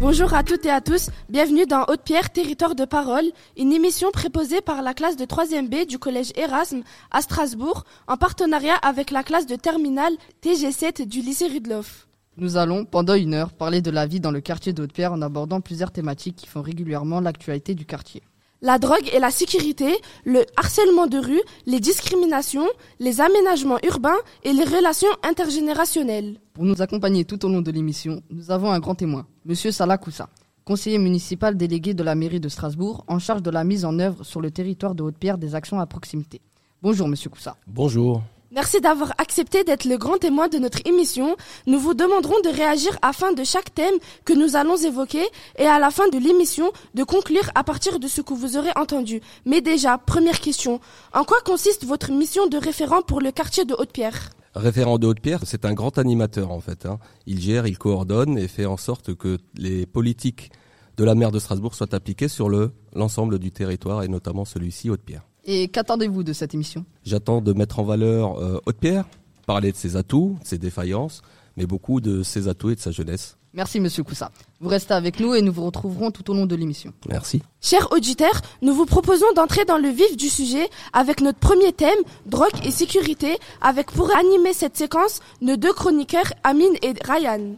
Bonjour à toutes et à tous, bienvenue dans Haute-Pierre, territoire de parole, une émission préposée par la classe de 3e B du collège Erasme à Strasbourg en partenariat avec la classe de terminale TG7 du lycée Rudloff. Nous allons, pendant une heure, parler de la vie dans le quartier de Haute-Pierre en abordant plusieurs thématiques qui font régulièrement l'actualité du quartier. La drogue et la sécurité, le harcèlement de rue, les discriminations, les aménagements urbains et les relations intergénérationnelles. Pour nous accompagner tout au long de l'émission, nous avons un grand témoin, Monsieur Salah Koussa, conseiller municipal délégué de la mairie de Strasbourg, en charge de la mise en œuvre sur le territoire de Haute-Pierre des actions à proximité. Bonjour Monsieur Koussa. Bonjour. Merci d'avoir accepté d'être le grand témoin de notre émission. Nous vous demanderons de réagir à fin de chaque thème que nous allons évoquer et à la fin de l'émission de conclure à partir de ce que vous aurez entendu. Mais déjà, première question. En quoi consiste votre mission de référent pour le quartier de Haute-Pierre? Référent de Haute-Pierre, c'est un grand animateur en fait. Hein. Il gère, il coordonne et fait en sorte que les politiques de la maire de Strasbourg soient appliquées sur le l'ensemble du territoire et notamment celui-ci Haute-Pierre. Et qu'attendez-vous de cette émission? J'attends de mettre en valeur euh, Haute-Pierre, parler de ses atouts, de ses défaillances, mais beaucoup de ses atouts et de sa jeunesse. Merci Monsieur Koussa. Vous restez avec nous et nous vous retrouverons tout au long de l'émission. Merci. Chers auditeurs, nous vous proposons d'entrer dans le vif du sujet avec notre premier thème, drogue et sécurité, avec pour animer cette séquence nos deux chroniqueurs Amine et Ryan.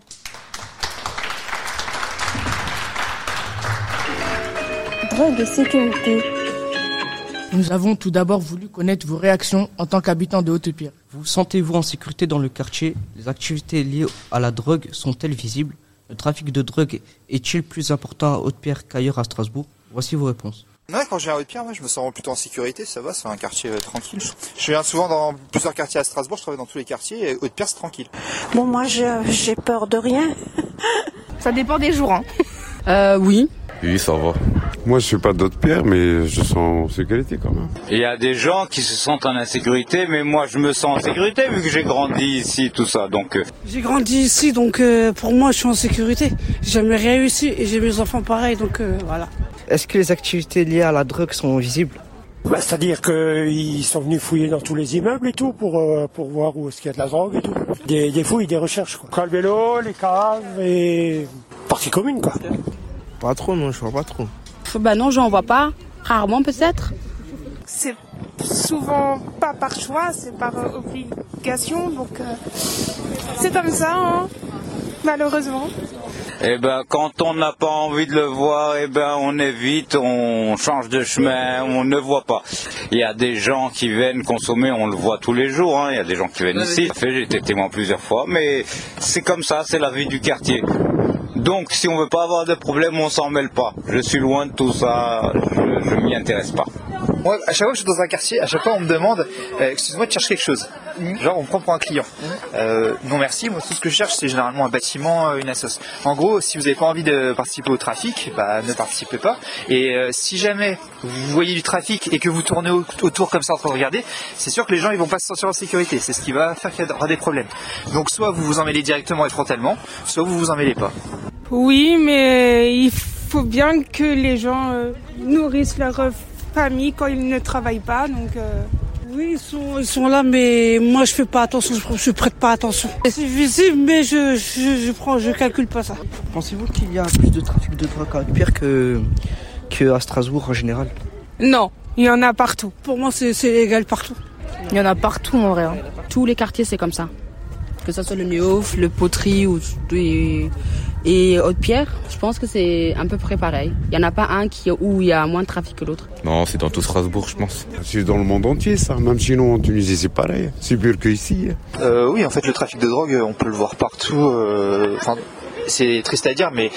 Drogue et sécurité. Nous avons tout d'abord voulu connaître vos réactions en tant qu'habitants de Haute-Pierre. Vous sentez-vous en sécurité dans le quartier? Les activités liées à la drogue sont-elles visibles? Le trafic de drogue est-il plus important à Haute-Pierre qu'ailleurs à Strasbourg? Voici vos réponses. Ouais, quand je viens à Haute-Pierre, moi, je me sens plutôt en sécurité, ça va, c'est un quartier euh, tranquille. Je viens souvent dans plusieurs quartiers à Strasbourg, je travaille dans tous les quartiers, et Haute-Pierre, c'est tranquille. Bon, moi, je- j'ai peur de rien. Ça dépend des jours. Hein. Euh, oui. Oui, ça va. Moi, je suis pas d'autre pierre, mais je sens en sécurité quand même. Il y a des gens qui se sentent en insécurité, mais moi je me sens en sécurité vu que j'ai grandi ici, tout ça. Donc euh, J'ai grandi ici, donc euh, pour moi, je suis en sécurité. J'ai jamais rien eu ici et j'ai mes enfants pareils, donc euh, voilà. Est-ce que les activités liées à la drogue sont visibles? Bah, C'est-à-dire qu'ils sont venus fouiller dans tous les immeubles et tout pour, euh, pour voir où est-ce qu'il y a de la drogue et tout. Des, des fouilles, des recherches. Quoi. Quand le vélo, les caves et partie commune quoi. Pas trop, non, je vois pas trop. Bah non, j'en vois pas. Rarement peut-être. C'est souvent pas par choix, c'est par euh, obligation, donc euh, c'est comme ça, hein, malheureusement. eh ben, quand on n'a pas envie de le voir, eh ben, on évite, on change de chemin, on ne voit pas. Il y a des gens qui viennent consommer, on le voit tous les jours. hein. Il y a des gens qui viennent ici. J'ai été témoin plusieurs fois, mais c'est comme ça, c'est la vie du quartier. Donc, si on veut pas avoir de problème, on s'en mêle pas. Je suis loin de tout ça, je, je m'y intéresse pas. Moi, à chaque fois que je suis dans un quartier, à chaque fois on me demande, euh, excuse-moi de chercher quelque chose. Genre on me prend pour un client. Euh, non merci, moi tout ce que je cherche c'est généralement un bâtiment, euh, une association. En gros, si vous n'avez pas envie de participer au trafic, bah ne participez pas. Et euh, si jamais vous voyez du trafic et que vous tournez au- autour comme ça en train de regarder, c'est sûr que les gens ils vont pas se sentir en sécurité. C'est ce qui va faire qu'il y aura des problèmes. Donc soit vous vous en mêlez directement et frontalement, soit vous vous en mêlez pas. Oui, mais il faut bien que les gens euh, nourrissent leur euh, famille quand ils ne travaillent pas, donc... euh, Oui, ils sont, ils sont là, mais moi, je fais pas attention, je, je prête pas attention. C'est visible, mais je, je, je prends, je calcule pas ça. Pensez-vous qu'il y a plus de trafic de drogue à Haute-Pierre que, que à Strasbourg en général? Non, il y en a partout. Pour moi, c'est c'est égal partout. Il y en a partout en vrai. hein. Tous les quartiers c'est comme ça. Que ce soit le Neuf, le Poterie ou et, Haute-Pierre, je pense que c'est à peu près pareil. Il y en a pas un qui où il y a moins de trafic que l'autre. Non, c'est dans tout Strasbourg, je pense. C'est dans le monde entier, ça. Même sinon, en Tunisie, c'est pareil. C'est pire qu'ici. Euh, oui, en fait, le trafic de drogue, on peut le voir partout. euh, Enfin, c'est triste à dire, mais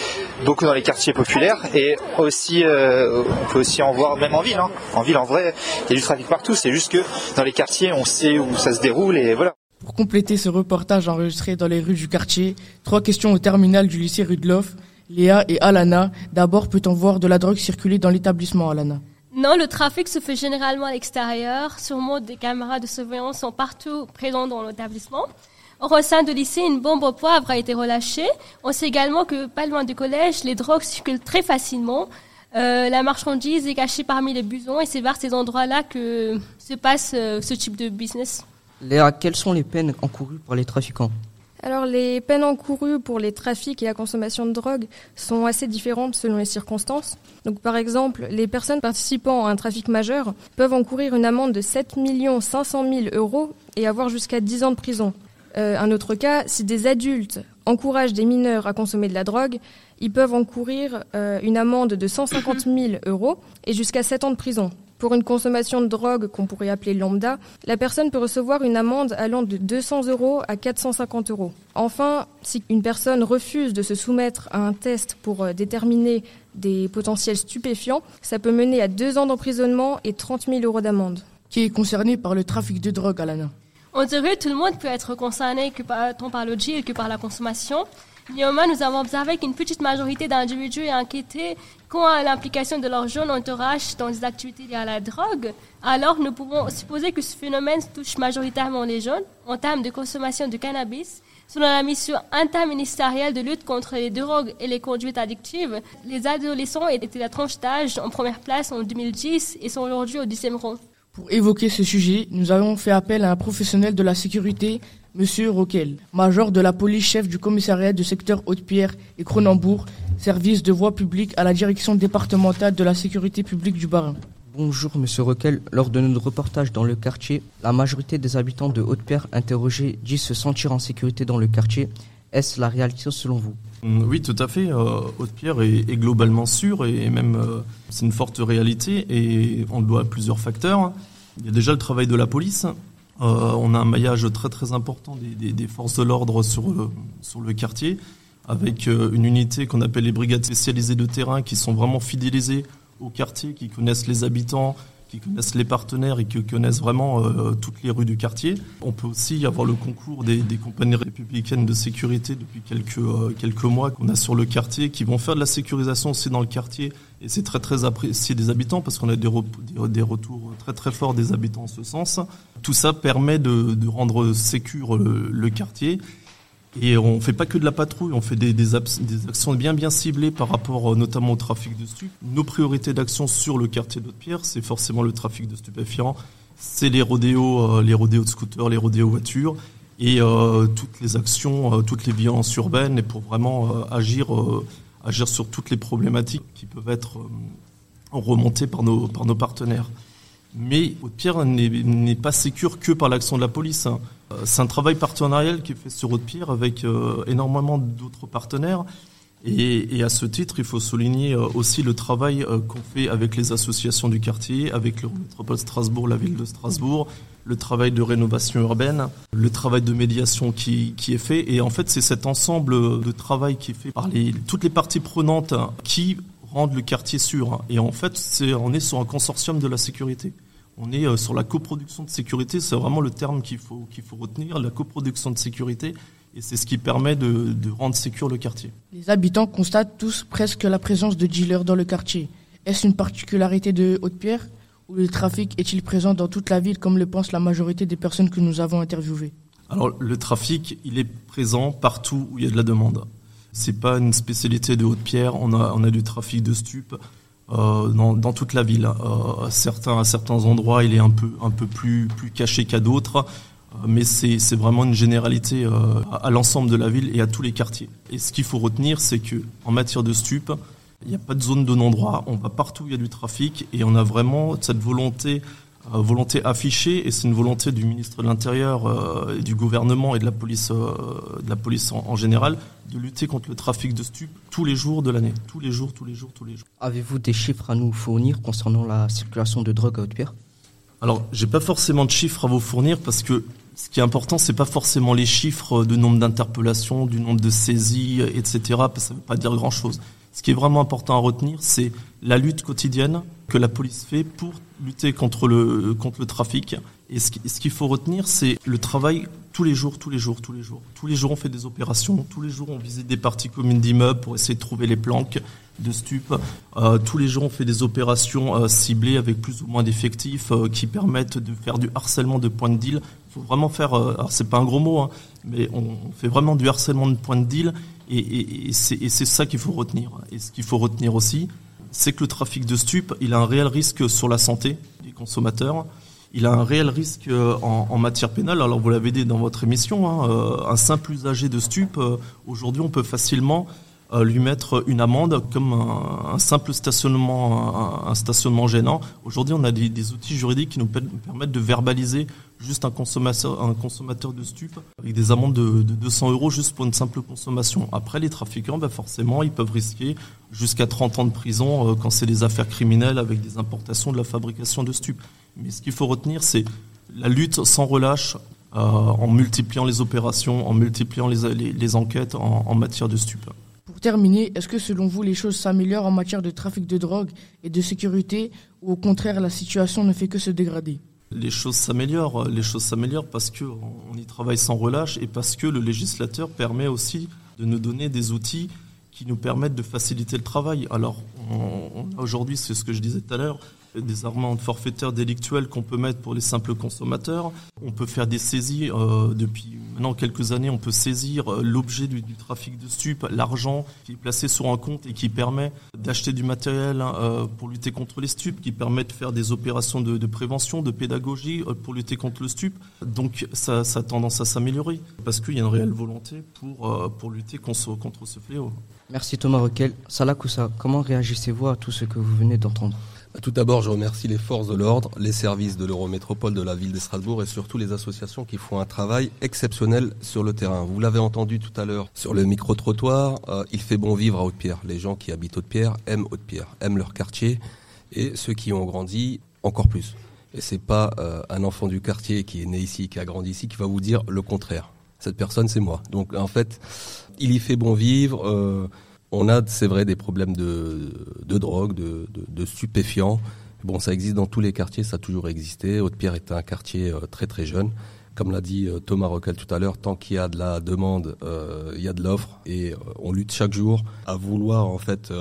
beaucoup dans les quartiers populaires et aussi, euh, on peut aussi en voir même en ville. hein. En ville, en vrai, il y a du trafic partout. C'est juste que dans les quartiers, on sait où ça se déroule et voilà. Pour compléter ce reportage enregistré dans les rues du quartier, trois questions au terminal du lycée Rudloff. Léa et Alana. D'abord, peut-on voir de la drogue circuler dans l'établissement, Alana? Non, le trafic se fait généralement à l'extérieur. Sûrement, des caméras de surveillance sont partout présentes dans l'établissement. Au sein de lycée, une bombe au poivre a été relâchée. On sait également que, pas loin du collège, les drogues circulent très facilement. Euh, la marchandise est cachée parmi les busons et c'est vers ces endroits-là que se passe euh, ce type de business. Léa, quelles sont les peines encourues par les trafiquants alors les peines encourues pour les trafics et la consommation de drogue sont assez différentes selon les circonstances. Donc par exemple, les personnes participant à un trafic majeur peuvent encourir une amende de 7 500 000 euros et avoir jusqu'à 10 ans de prison. Euh, un autre cas, si des adultes encouragent des mineurs à consommer de la drogue, ils peuvent encourir euh, une amende de 150 000 euros et jusqu'à 7 ans de prison. Pour une consommation de drogue qu'on pourrait appeler lambda, la personne peut recevoir une amende allant de 200 euros à 450 euros. Enfin, si une personne refuse de se soumettre à un test pour euh, déterminer des potentiels stupéfiants, ça peut mener à deux ans d'emprisonnement et 30 000 euros d'amende. Qui est concerné par le trafic de drogue, Alana? On dirait que tout le monde peut être concerné que par, tant par le deal que par la consommation. Néanmoins, nous avons observé qu'une petite majorité d'individus inquiétés quant à l'implication de leur jeune entourage dans des activités liées à la drogue. Alors, nous pouvons supposer que ce phénomène touche majoritairement les jeunes en termes de consommation de cannabis. Selon la mission interministérielle de lutte contre les drogues et les conduites addictives, les adolescents étaient la tranche d'âge en première place en 2010 et sont aujourd'hui au 10e rang. Pour évoquer ce sujet, nous avons fait appel à un professionnel de la sécurité Monsieur Roquel, major de la police chef du commissariat du secteur Haute-Pierre et Cronenbourg, service de voie publique à la direction départementale de la sécurité publique du Barin. Bonjour Monsieur Roquel, lors de notre reportage dans le quartier, la majorité des habitants de Haute-Pierre interrogés disent se sentir en sécurité dans le quartier. Est-ce la réalité selon vous? Mm, oui, tout à fait. Euh, Haute-Pierre est, globalement sûr et même euh, c'est une forte réalité et on le doit à plusieurs facteurs. Il y a déjà le travail de la police euh, on a un maillage très très important des, forces de l'ordre sur le, sur le quartier, avec une unité qu'on appelle les brigades spécialisées de terrain qui sont vraiment fidélisées au quartier, qui connaissent les habitants, qui connaissent les partenaires et qui connaissent vraiment euh, toutes les rues du quartier. On peut aussi avoir le concours des, compagnies républicaines de sécurité depuis quelques, euh, quelques mois qu'on a sur le quartier, qui vont faire de la sécurisation aussi dans le quartier. Et c'est très très apprécié des habitants parce qu'on a des, des, retours très très forts des habitants en ce sens. Tout ça permet de, rendre sécure le quartier et on fait pas que de la patrouille, on fait des, actions bien ciblées par rapport euh, notamment au trafic de stupes. Nos priorités d'action sur le quartier d'Haute-Pierre, c'est forcément le trafic de stupéfiants, c'est les rodéos, euh, les rodéos de scooters, les rodéos voitures et euh, toutes les actions, toutes les violences urbaines et pour vraiment agir, sur toutes les problématiques qui peuvent être remontées par nos, par nos partenaires. Mais Haute-Pierre n'est pas sécure que par l'action de la police. Hein. Euh, c'est un travail partenarial qui est fait sur Haute-Pierre avec euh, énormément d'autres partenaires. Et, à ce titre, il faut souligner euh, aussi le travail qu'on fait avec les associations du quartier, avec le métropole Strasbourg, la ville de Strasbourg, le travail de rénovation urbaine, le travail de médiation qui, est fait. Et en fait, c'est cet ensemble de travail qui est fait par toutes les parties prenantes qui rendent le quartier sûr. Et en fait, on est sur un consortium de la sécurité. On est euh, sur la coproduction de sécurité, c'est vraiment le terme qu'il faut, qu'il faut retenir, la coproduction de sécurité, et c'est ce qui permet de, rendre sécure le quartier. Les habitants constatent tous presque la présence de dealers dans le quartier. Est-ce une particularité de Haute-Pierre ou le trafic est-il présent dans toute la ville comme le pense la majorité des personnes que nous avons interviewées? Alors le trafic, il est présent partout où il y a de la demande. C'est pas une spécialité de Haute-Pierre, on a, on a du trafic de stupes, euh, dans, dans, toute la ville. Euh, certains, à certains endroits, il est un peu, un peu plus, plus caché qu'à d'autres, euh, mais c'est vraiment une généralité euh, à, l'ensemble de la ville et à tous les quartiers. Et ce qu'il faut retenir, c'est que en matière de stupes, il n'y a pas de zone de non-droit. On va partout où il y a du trafic et on a vraiment cette volonté volonté affichée et c'est une volonté du ministre de l'Intérieur, euh, et du gouvernement et de la police, euh, de la police en, général, de lutter contre le trafic de stupes tous les jours de l'année, tous les jours, tous les jours, tous les jours. Avez-vous des chiffres à nous fournir concernant la circulation de drogue à Haute-Pierre? Alors, j'ai pas forcément de chiffres à vous fournir parce que ce qui est important, c'est pas forcément les chiffres du nombre d'interpellations, du nombre de saisies, etc. Parce que ça veut pas dire grand-chose. Ce qui est vraiment important à retenir, c'est la lutte quotidienne que la police fait pour lutter contre le, trafic. Et ce qu'il faut retenir, c'est le travail tous les jours, tous les jours, tous les jours. Tous les jours, on fait des opérations. Tous les jours, on visite des parties communes d'immeubles pour essayer de trouver les planques de stupes. Euh, tous les jours, on fait des opérations euh, ciblées avec plus ou moins d'effectifs euh, qui permettent de faire du harcèlement de points de deal. Il faut vraiment faire, alors c'est pas un gros mot, hein, mais on fait vraiment du harcèlement de points de deal et, c'est ça qu'il faut retenir. Et ce qu'il faut retenir aussi, c'est que le trafic de stupes, il a un réel risque sur la santé des consommateurs. il a un réel risque euh, en, matière pénale. Alors vous l'avez dit dans votre émission, hein, euh, un simple usager de stup, euh, aujourd'hui on peut facilement lui mettre une amende comme un, simple stationnement, un, stationnement gênant. Aujourd'hui on a des, outils juridiques qui nous per- permettent de verbaliser juste un consommateur, de stup avec des amendes de, de 200 euros juste pour une simple consommation. Après les trafiquants, bah forcément ils peuvent risquer jusqu'à 30 ans de prison euh, quand c'est des affaires criminelles avec des importations de la fabrication de stupes. Mais ce qu'il faut retenir, c'est la lutte sans relâche euh, en multipliant les opérations, en multipliant les enquêtes en, en matière de stupes. Pour terminer, est-ce que selon vous les choses s'améliorent en matière de trafic de drogue et de sécurité ou au contraire la situation ne fait que se dégrader? Les choses s'améliorent, les choses s'améliorent parce que on y travaille sans relâche et parce que le législateur permet aussi de nous donner des outils qui nous permettent de faciliter le travail. Alors aujourd'hui, c'est ce que je disais tout à l'heure, des amendes forfaitaires délictuelles qu'on peut mettre pour les simples consommateurs. On peut faire des saisies. euh, depuis maintenant quelques années, on peut saisir euh, l'objet du, trafic de stupes, l'argent qui est placé sur un compte et qui permet d'acheter du matériel euh, pour lutter contre les stupes, qui permet de faire des opérations de, prévention, de pédagogie pour lutter contre le stupe. Donc ça, a tendance à s'améliorer parce qu'il y a une réelle volonté pour, pour lutter contre, contre ce fléau. Merci Thomas Roquel. Salah Koussa, comment réagissez-vous à tout ce que vous venez d'entendre? Tout d'abord, je remercie les forces de l'ordre, les services de l'Eurométropole de la ville de Strasbourg et surtout les associations qui font un travail exceptionnel sur le terrain. Vous l'avez entendu tout à l'heure sur le micro-trottoir, euh, il fait bon vivre à Haute-Pierre. Les gens qui habitent Haute-Pierre aiment Haute-Pierre, aiment leur quartier et ceux qui ont grandi encore plus. Et c'est pas euh, un enfant du quartier qui est né ici, qui a grandi ici, qui va vous dire le contraire. Cette personne, c'est moi. Donc en fait, il y fait bon vivre. euh, on a, c'est vrai, des problèmes de, drogue, de, stupéfiants. Bon, ça existe dans tous les quartiers, ça a toujours existé. Haute-Pierre est un quartier euh, très très jeune. Comme l'a dit euh, Thomas Roquel tout à l'heure, tant qu'il y a de la demande, euh, il y a de l'offre et on lutte chaque jour à vouloir en fait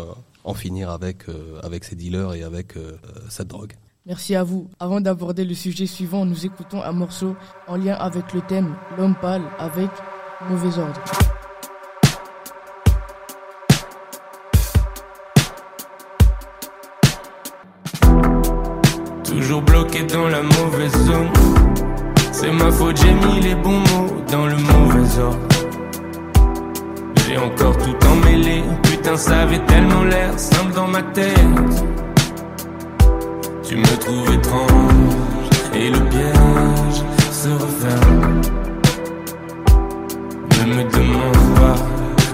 en finir avec avec ces dealers et avec cette drogue. Merci à vous. Avant d'aborder le sujet suivant, nous écoutons un morceau en lien avec le thème L'homme pâle avec mauvais ordre. La mauvaise zone. C'est ma faute, j'ai mis les bons mots dans le mauvais ordre. J'ai encore tout emmêlé. Putain, ça avait tellement l'air simple dans ma tête. Tu me trouves étrange et le piège se referme. Ne me demande pas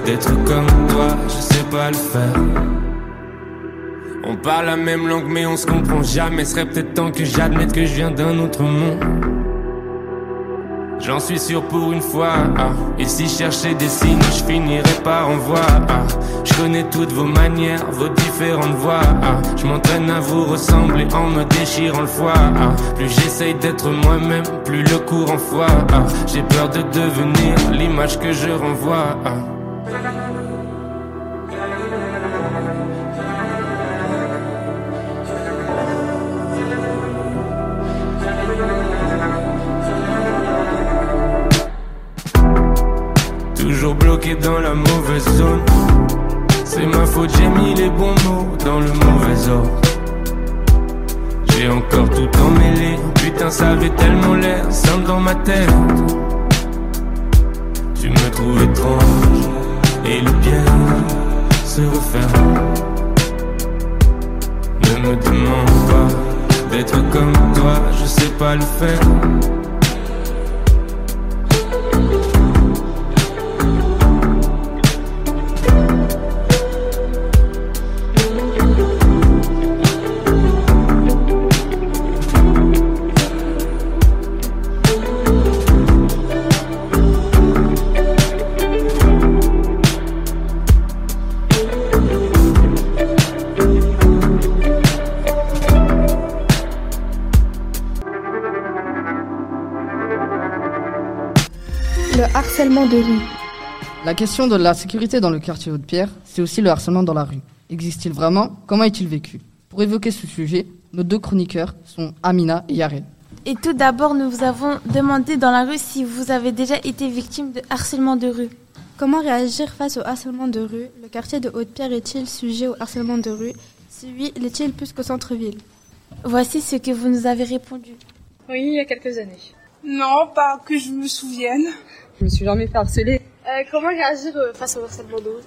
d'être comme toi, je sais pas le faire. On parle la même langue mais on se comprend jamais Serait peut-être temps que j'admette que je viens d'un autre monde J'en suis sûr pour une fois ah. Et si je cherchais des signes je finirais par en voir ah. Je connais toutes vos manières, vos différentes voix ah. Je m'entraîne à vous ressembler en me déchirant le foie ah. Plus j'essaye d'être moi-même, plus le courant foi ah. J'ai peur de devenir l'image que je renvoie Toujours bloqué dans la mauvaise zone. C'est ma faute, j'ai mis les bons mots dans le mauvais ordre. J'ai encore tout emmêlé. Putain, ça avait tellement l'air simple dans ma tête. Tu me trouves étrange et le piège se referme. Ne me demande pas d'être comme toi, je sais pas le faire. Question de la sécurité dans le quartier Haute-Pierre, c'est aussi le harcèlement dans la rue. Existe-t-il vraiment? Comment est-il vécu? Pour évoquer ce sujet, nos deux chroniqueurs sont Amina et Yaren. Et tout d'abord, nous vous avons demandé dans la rue si vous avez déjà été victime de harcèlement de rue. Comment réagir face au harcèlement de rue? Le quartier de Haute-Pierre est-il sujet au harcèlement de rue? Si oui, l'est-il plus qu'au centre-ville? Voici ce que vous nous avez répondu. Oui, il y a quelques années. Non, pas que je me souvienne. Je me suis jamais fait harceler. Euh, comment réagir euh, face au harcèlement de rue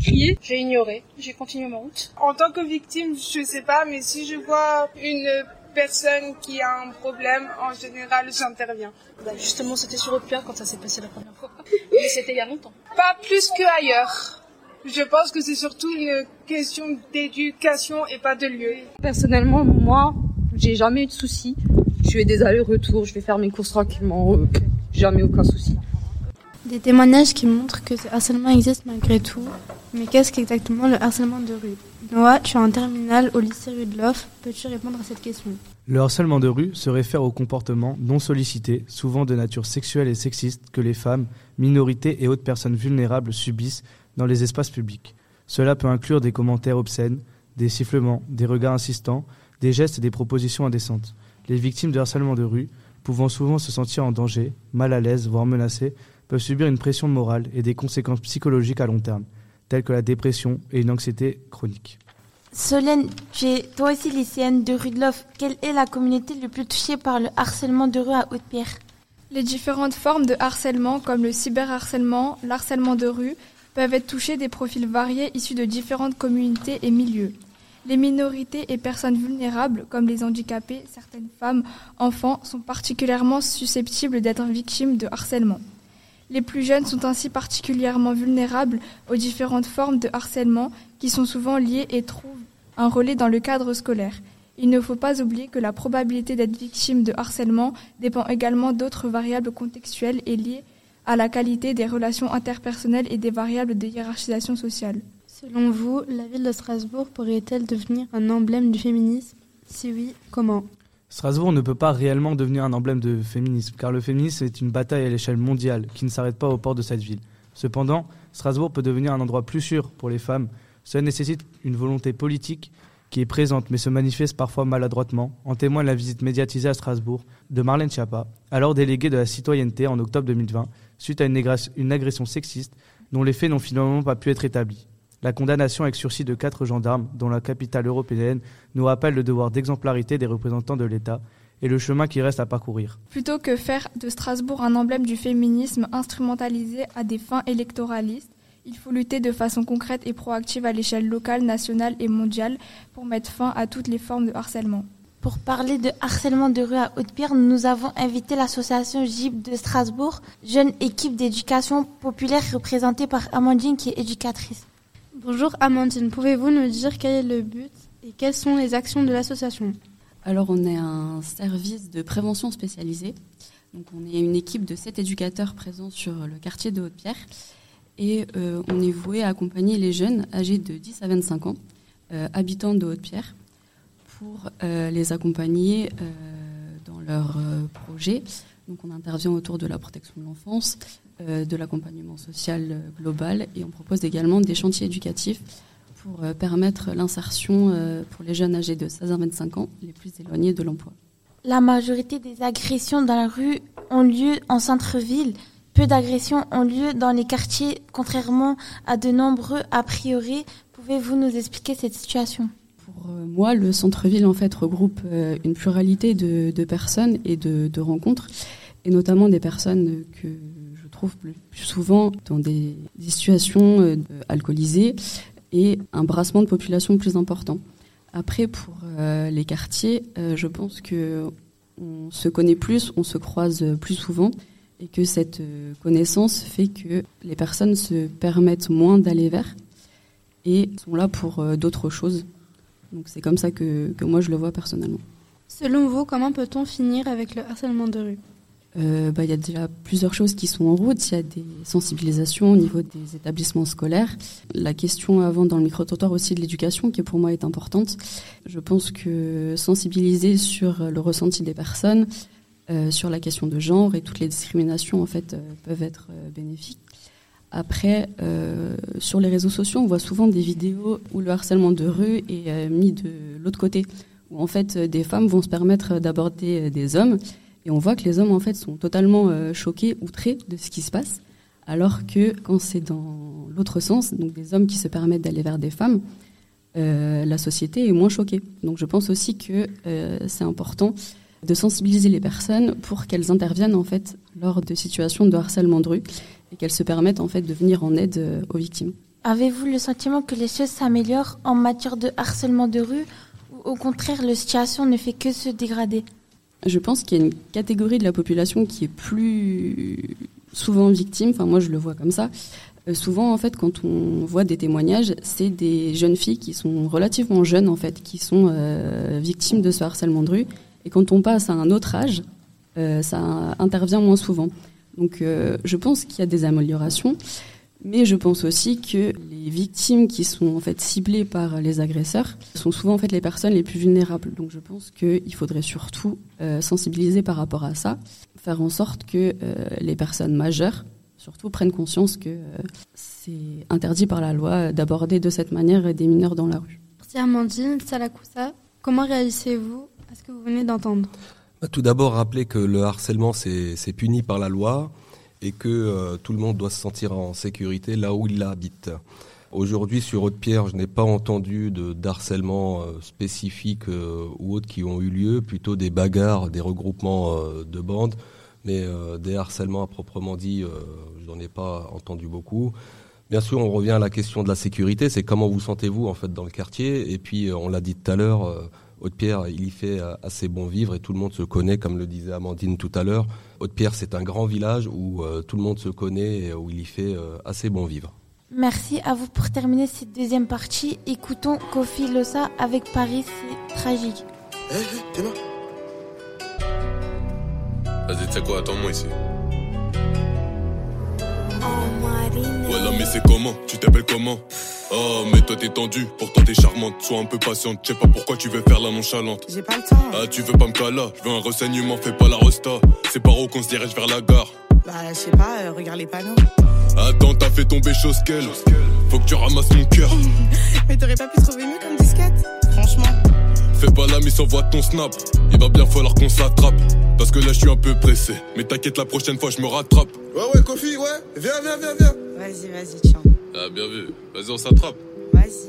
Crier J'ai ignoré, j'ai continué ma route. En tant que victime, je sais pas, mais si je vois une personne qui a un problème, en général, j'interviens. Bah, justement, c'était sur Pierre quand ça s'est passé la première fois. Mais c'était il y a longtemps. Pas plus que ailleurs. Je pense que c'est surtout une question d'éducation et pas de lieu. Personnellement, moi, j'ai jamais eu de soucis. Je fais des allers-retours, je vais faire mes courses tranquillement, euh, jamais aucun souci. Des témoignages qui montrent que ce harcèlement existe malgré tout. Mais qu'est-ce qu'exactement le harcèlement de rue? Noah, tu es en terminale au lycée Rudloff. Peux-tu répondre à cette question? Le harcèlement de rue se réfère aux comportements non sollicités, souvent de nature sexuelle et sexiste, que les femmes, minorités et autres personnes vulnérables subissent dans les espaces publics. Cela peut inclure des commentaires obscènes, des sifflements, des regards insistants, des gestes et des propositions indécentes. Les victimes de harcèlement de rue, pouvant souvent se sentir en danger, mal à l'aise, voire menacées, peuvent subir une pression morale et des conséquences psychologiques à long terme, telles que la dépression et une anxiété chronique. Solène, tu es toi aussi lycéenne de Rudloff. Quelle est la communauté le plus touchée par le harcèlement de rue à Haute-Pierre? Les différentes formes de harcèlement, comme le cyberharcèlement, l'harcèlement de rue, peuvent être touchées des profils variés issus de différentes communautés et milieux. Les minorités et personnes vulnérables, comme les handicapés, certaines femmes, enfants, sont particulièrement susceptibles d'être victimes de harcèlement. Les plus jeunes sont ainsi particulièrement vulnérables aux différentes formes de harcèlement qui sont souvent liées et trouvent un relais dans le cadre scolaire. Il ne faut pas oublier que la probabilité d'être victime de harcèlement dépend également d'autres variables contextuelles et liées à la qualité des relations interpersonnelles et des variables de hiérarchisation sociale. Selon vous, la ville de Strasbourg pourrait-elle devenir un emblème du féminisme? Si oui, comment? Strasbourg ne peut pas réellement devenir un emblème de féminisme, car le féminisme est une bataille à l'échelle mondiale qui ne s'arrête pas aux portes de cette ville. Cependant, Strasbourg peut devenir un endroit plus sûr pour les femmes. Cela nécessite une volonté politique qui est présente mais se manifeste parfois maladroitement. En témoigne la visite médiatisée à Strasbourg de Marlène Schiappa, alors déléguée de la citoyenneté en octobre 2020, suite à une agression sexiste dont les faits n'ont finalement pas pu être établis. La condamnation avec sursis de quatre gendarmes, dont la capitale européenne, nous rappelle le devoir d'exemplarité des représentants de l'État et le chemin qui reste à parcourir. Plutôt que faire de Strasbourg un emblème du féminisme instrumentalisé à des fins électoralistes, il faut lutter de façon concrète et proactive à l'échelle locale, nationale et mondiale pour mettre fin à toutes les formes de harcèlement. Pour parler de harcèlement de rue à Haute-Pierre, nous avons invité l'association GIP de Strasbourg, jeune équipe d'éducation populaire représentée par Amandine qui est éducatrice. Bonjour Amandine, pouvez-vous nous dire quel est le but et quelles sont les actions de l'association? Alors on est un service de prévention spécialisé. Donc on est une équipe de sept éducateurs présents sur le quartier de Haute-Pierre et euh, on est voué à accompagner les jeunes âgés de 10 à 25 ans, euh, habitants de Haute-Pierre, pour euh, les accompagner dans leurs projets. Donc on intervient autour de la protection de l'enfance, de l'accompagnement social global et on propose également des chantiers éducatifs pour permettre l'insertion pour les jeunes âgés de 16 à 25 ans les plus éloignés de l'emploi. La majorité des agressions dans la rue ont lieu en centre-ville. Peu d'agressions ont lieu dans les quartiers, contrairement à de nombreux a priori. Pouvez-vous nous expliquer cette situation? Pour moi, le centre-ville en fait regroupe une pluralité de, personnes et de, rencontres, et notamment des personnes que je trouve plus, souvent dans des, situations euh, alcoolisées et un brassement de population plus important. Après, pour euh, les quartiers, euh, je pense que on se connaît plus, on se croise plus souvent, et que cette euh, connaissance fait que les personnes se permettent moins d'aller vers et sont là pour euh, d'autres choses. Donc c'est comme ça que, que moi je le vois personnellement. Selon vous, comment peut-on finir avec le harcèlement de rue? Euh, bah, il y a déjà plusieurs choses qui sont en route. Il y a des sensibilisations au niveau des établissements scolaires. La question avant dans le micro-trottoir aussi de l'éducation, qui pour moi est importante. Je pense que sensibiliser sur le ressenti des personnes, euh, sur la question de genre et toutes les discriminations en fait euh, peuvent être bénéfiques. Après, sur les réseaux sociaux, on voit souvent des vidéos où le harcèlement de rue est mis de l'autre côté, où en fait des femmes vont se permettre d'aborder des hommes et on voit que les hommes en fait sont totalement choqués, outrés de ce qui se passe, alors que quand c'est dans l'autre sens, donc des hommes qui se permettent d'aller vers des femmes, euh, la société est moins choquée. Donc je pense aussi que euh, c'est important de sensibiliser les personnes pour qu'elles interviennent en fait lors de situations de harcèlement de rue et qu'elles se permettent en fait de venir en aide euh, aux victimes. Avez-vous le sentiment que les choses s'améliorent en matière de harcèlement de rue ou au contraire la situation ne fait que se dégrader? Je pense qu'il y a une catégorie de la population qui est plus souvent victime, enfin moi je le vois comme ça. Euh, souvent en fait quand on voit des témoignages, c'est des jeunes filles qui sont relativement jeunes en fait, qui sont euh, victimes de ce harcèlement de rue. Et quand on passe à un autre âge, euh, ça intervient moins souvent. Donc euh, je pense qu'il y a des améliorations. Mais je pense aussi que les victimes qui sont en fait ciblées par les agresseurs sont souvent en fait les personnes les plus vulnérables. Donc je pense qu'il faudrait surtout euh, sensibiliser par rapport à ça, faire en sorte que euh, les personnes majeures surtout prennent conscience que c'est interdit par la loi d'aborder de cette manière des mineurs dans la rue. Merci Amandine, Salakoussa. Comment réagissez-vous à ce que vous venez d'entendre? Tout d'abord, rappeler que le harcèlement, c'est puni par la loi et que euh, tout le monde doit se sentir en sécurité là où il habite. Aujourd'hui, sur Haute-Pierre, je n'ai pas entendu de d'harcèlement euh, spécifique euh, ou autres qui ont eu lieu, plutôt des bagarres, des regroupements de bandes, mais des harcèlements à proprement dit, je n'en ai pas entendu beaucoup. Bien sûr, on revient à la question de la sécurité, c'est comment vous sentez-vous en fait dans le quartier, et puis on l'a dit tout à l'heure, Haute-Pierre, il y fait euh, assez bon vivre et tout le monde se connaît, comme le disait Amandine tout à l'heure. Haute-Pierre, c'est un grand village où euh, tout le monde se connaît et où il y fait euh, assez bon vivre. Merci à vous pour terminer cette deuxième partie. Écoutons Kofi Losa avec Paris, c'est tragique. Eh, eh, t'es là Vas-y, tu sais quoi, attends-moi ici. Mais c'est comment Tu t'appelles comment Oh, mais toi t'es tendu, pourtant t'es charmante. Sois un peu patiente, je sais pas pourquoi tu veux faire la nonchalante. J'ai pas le temps. Ah, tu veux pas me cala Je veux un renseignement, fais pas la resta. C'est par où qu'on se dirige vers la gare. Bah, je sais pas, euh, regarde les panneaux. Attends, t'as fait tomber chose qu'elle. Faut que tu ramasses mon cœur. Mais t'aurais pas pu trouver mieux comme disquette Franchement. Fais pas la mise, envoie ton snap. Il va bien falloir qu'on s'attrape. Parce que là, je suis un peu pressé. Mais t'inquiète, la prochaine fois, je me rattrape. Ouais, ouais, Kofi, ouais. Viens, viens, viens, viens. Vas-y, vas-y, tiens. Ah, bien vu. Vas-y, on s'attrape. Vas-y.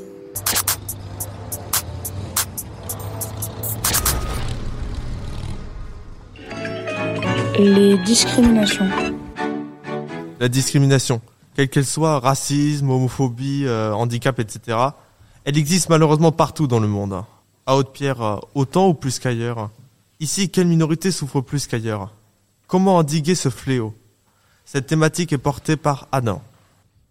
Les discriminations. La discrimination, quelle qu'elle soit, racisme, homophobie, euh, handicap, etc., elle existe malheureusement partout dans le monde. À Haute-Pierre, euh, autant ou plus qu'ailleurs. Ici, quelle minorité souffre plus qu'ailleurs Comment endiguer ce fléau Cette thématique est portée par Adam.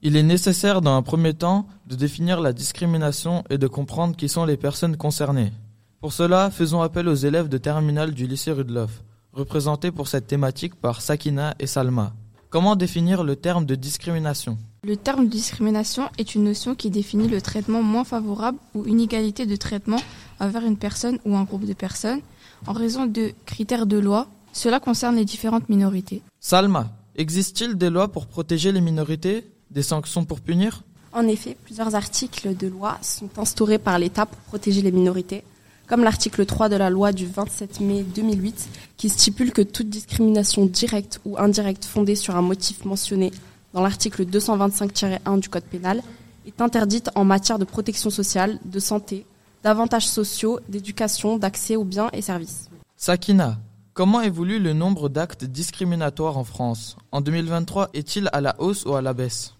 Il est nécessaire dans un premier temps de définir la discrimination et de comprendre qui sont les personnes concernées. Pour cela, faisons appel aux élèves de terminale du lycée Rudloff, représentés pour cette thématique par Sakina et Salma. Comment définir le terme de discrimination? Le terme discrimination est une notion qui définit le traitement moins favorable ou inégalité de traitement envers une personne ou un groupe de personnes en raison de critères de loi. Cela concerne les différentes minorités. Salma, existe-t-il des lois pour protéger les minorités Des sanctions pour punir? En effet, plusieurs articles de loi sont instaurés par l'État pour protéger les minorités, comme l'article 3 de la loi du 27 mai 2008 qui stipule que toute discrimination directe ou indirecte fondée sur un motif mentionné dans l'article 225-1 du Code pénal est interdite en matière de protection sociale, de santé, d'avantages sociaux, d'éducation, d'accès aux biens et services. Sakina, comment évolue le nombre d'actes discriminatoires en France? En 2023, est-il à la hausse ou à la baisse?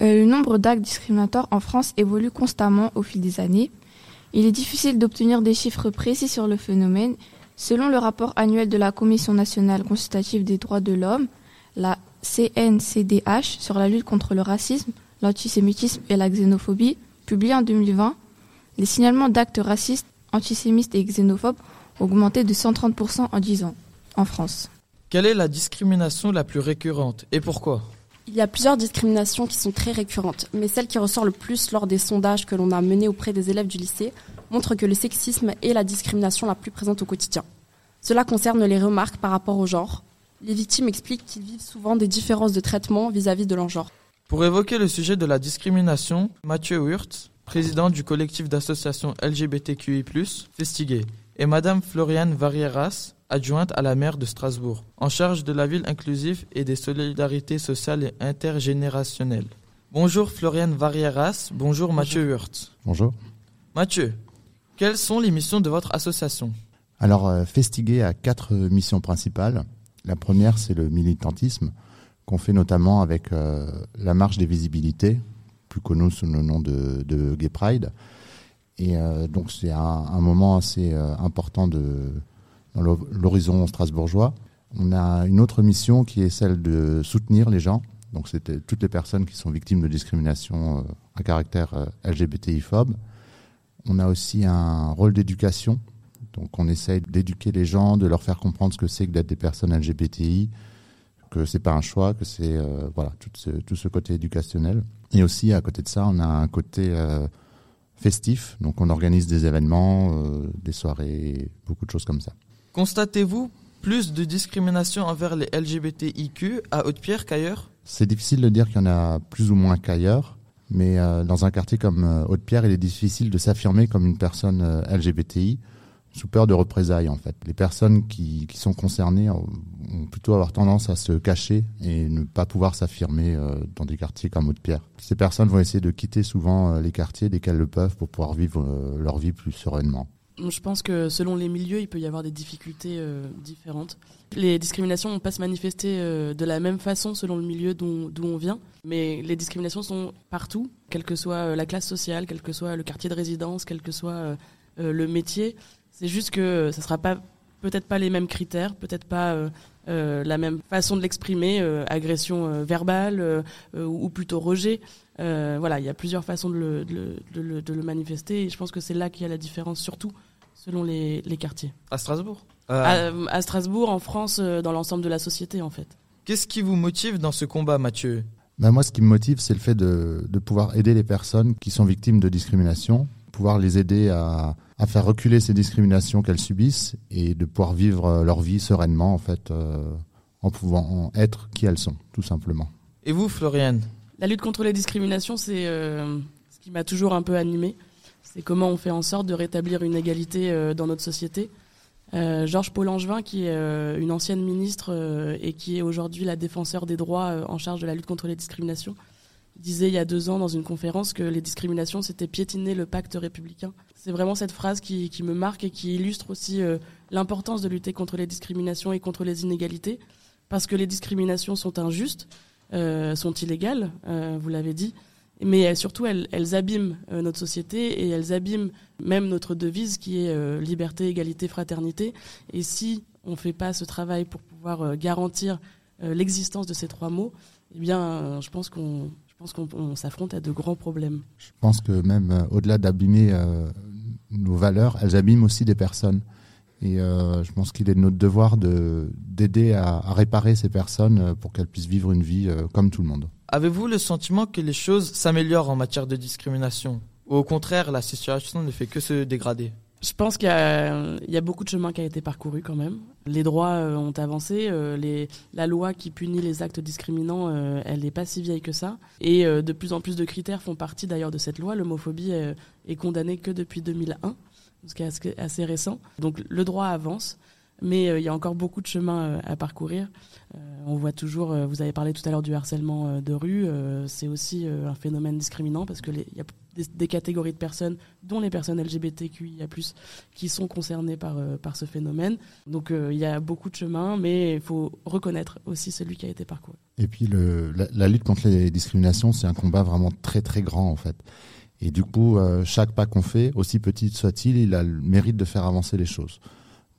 Euh, le nombre d'actes discriminatoires en France évolue constamment au fil des années. Il est difficile d'obtenir des chiffres précis sur le phénomène. Selon le rapport annuel de la Commission nationale consultative des droits de l'homme, la CNCDH, sur la lutte contre le racisme, l'antisémitisme et la xénophobie, publié en 2020, les signalements d'actes racistes, antisémites et xénophobes ont augmenté de 130% en 10 ans en France. Quelle est la discrimination la plus récurrente et pourquoi? Il y a plusieurs discriminations qui sont très récurrentes, mais celle qui ressort le plus lors des sondages que l'on a menés auprès des élèves du lycée montre que le sexisme est la discrimination la plus présente au quotidien. Cela concerne les remarques par rapport au genre. Les victimes expliquent qu'ils vivent souvent des différences de traitement vis-à-vis de leur genre. Pour évoquer le sujet de la discrimination, Mathieu Wurtz, président du collectif d'associations LGBTQI+, Festigué, et Madame Floriane Varieras, adjointe à la maire de Strasbourg, en charge de la ville inclusive et des solidarités sociales et intergénérationnelles. Bonjour Floriane Varieras, bonjour Mathieu Wurtz. Bonjour. Mathieu, quelles sont les missions de votre association? Alors, euh, Festiguer a quatre missions principales. La première, c'est le militantisme, qu'on fait notamment avec euh, la marche des visibilités, plus connue sous le nom de, Gay Pride. Et euh, donc, c'est un, moment assez euh, important de, dans l'horizon strasbourgeois. On a une autre mission qui est celle de soutenir les gens. Donc, c'était toutes les personnes qui sont victimes de discrimination à caractère LGBTI-phobe. On a aussi un rôle d'éducation. Donc, on essaye d'éduquer les gens, de leur faire comprendre ce que c'est que d'être des personnes LGBTI, que c'est pas un choix, que c'est euh, voilà tout ce, tout ce côté éducationnel. Et aussi, à côté de ça, on a un côté euh, festif. Donc, on organise des événements, euh, des soirées, beaucoup de choses comme ça. Constatez-vous plus de discrimination envers les LGBTIQ à Haute-Pierre qu'ailleurs? C'est difficile de dire qu'il y en a plus ou moins qu'ailleurs, mais dans un quartier comme Haute-Pierre, il est difficile de s'affirmer comme une personne LGBTI sous peur de représailles en fait. Les personnes qui, qui sont concernées ont plutôt avoir tendance à se cacher et ne pas pouvoir s'affirmer euh, dans des quartiers comme Haute-Pierre. Ces personnes vont essayer de quitter souvent euh, les quartiers dès qu'elles le peuvent pour pouvoir vivre euh, leur vie plus sereinement. Je pense que selon les milieux, il peut y avoir des difficultés différentes. Les discriminations vont pas se manifester de la même façon selon le milieu d'où on vient, mais les discriminations sont partout, quelle que soit la classe sociale, quel que soit le quartier de résidence, quel que soit le métier. C'est juste que ça sera pas peut-être pas les mêmes critères, peut-être pas euh, euh, la même façon de l'exprimer, euh, agression euh, verbale euh, euh, ou plutôt rejet. Euh, voilà, il y a plusieurs façons de le, de le, de le, de le manifester et je pense que c'est là qu'il y a la différence, surtout selon les, les quartiers. À Strasbourg? À, à, Strasbourg, en France, euh, dans l'ensemble de la société en fait. Qu'est-ce qui vous motive dans ce combat, Mathieu? Ben Moi, ce qui me motive, c'est le fait de, de pouvoir aider les personnes qui sont victimes de discrimination, pouvoir les aider à, à faire reculer ces discriminations qu'elles subissent et de pouvoir vivre leur vie sereinement en fait, euh, en pouvant être qui elles sont, tout simplement. Et vous, Floriane? La lutte contre les discriminations, c'est euh, ce qui m'a toujours un peu animée. C'est comment on fait en sorte de rétablir une égalité euh, dans notre société. Euh, Georges Paul Angevin, qui est euh, une ancienne ministre euh, et qui est aujourd'hui la défenseur des droits euh, en charge de la lutte contre les discriminations, disait il y a deux ans dans une conférence que les discriminations, c'était piétiner le pacte républicain. C'est vraiment cette phrase qui, qui, me marque et qui illustre aussi euh, l'importance de lutter contre les discriminations et contre les inégalités, parce que les discriminations sont injustes, euh, sont illégales, euh, vous l'avez dit, mais surtout elles, elles abîment notre société et elles abîment même notre devise qui est liberté, égalité, fraternité. Et si on ne fait pas ce travail pour pouvoir garantir l'existence de ces trois mots, eh bien, je pense qu'on pense qu'on s'affronte à de grands problèmes. Je pense que même euh, au-delà d'abîmer euh, nos valeurs, elles abîment aussi des personnes. Et euh, je pense qu'il est de notre devoir de d'aider à, à, réparer ces personnes pour qu'elles puissent vivre une vie euh, comme tout le monde. Avez-vous le sentiment que les choses s'améliorent en matière de discrimination? Ou au contraire, la situation ne fait que se dégrader? Je pense qu'il y, a beaucoup de chemin qui a été parcouru quand même. Les droits euh, ont avancé. Euh, la loi qui punit les actes discriminants, euh, elle n'est pas si vieille que ça. Et de plus en plus de critères font partie d'ailleurs de cette loi. L'homophobie est, condamnée que depuis 2001, ce qui est assez, récent. Donc le droit avance, mais il y a encore beaucoup de chemin à parcourir. on voit toujours, vous avez parlé tout à l'heure du harcèlement de rue, c'est aussi un phénomène discriminant parce que il y a des, catégories de personnes, dont les personnes LGBTQIA+, qui sont concernées par, euh, par ce phénomène. Donc euh, il y a beaucoup de chemin, mais il faut reconnaître aussi celui qui a été parcouru. Et puis le, la, lutte contre les discriminations, c'est un combat vraiment très très grand en fait. Et du coup, euh, chaque pas qu'on fait, aussi petit soit-il, il a le mérite de faire avancer les choses.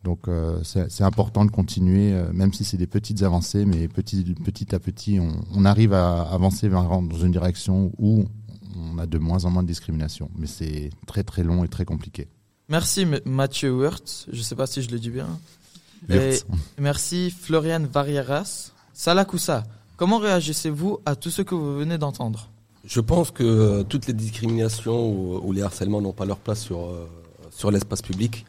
Donc euh, c'est important de continuer, même si c'est des petites avancées, mais petit, petit à petit, on, arrive à avancer dans une direction où on a de moins en moins de discrimination. Mais c'est très très long et très compliqué. Merci Mathieu Wirtz, je ne sais pas si je le dis bien. Et merci Floriane Varieras. Salah Koussa, comment réagissez-vous à tout ce que vous venez d'entendre? Je pense que toutes les discriminations ou, ou les harcèlements n'ont pas leur place sur, euh, sur l'espace public.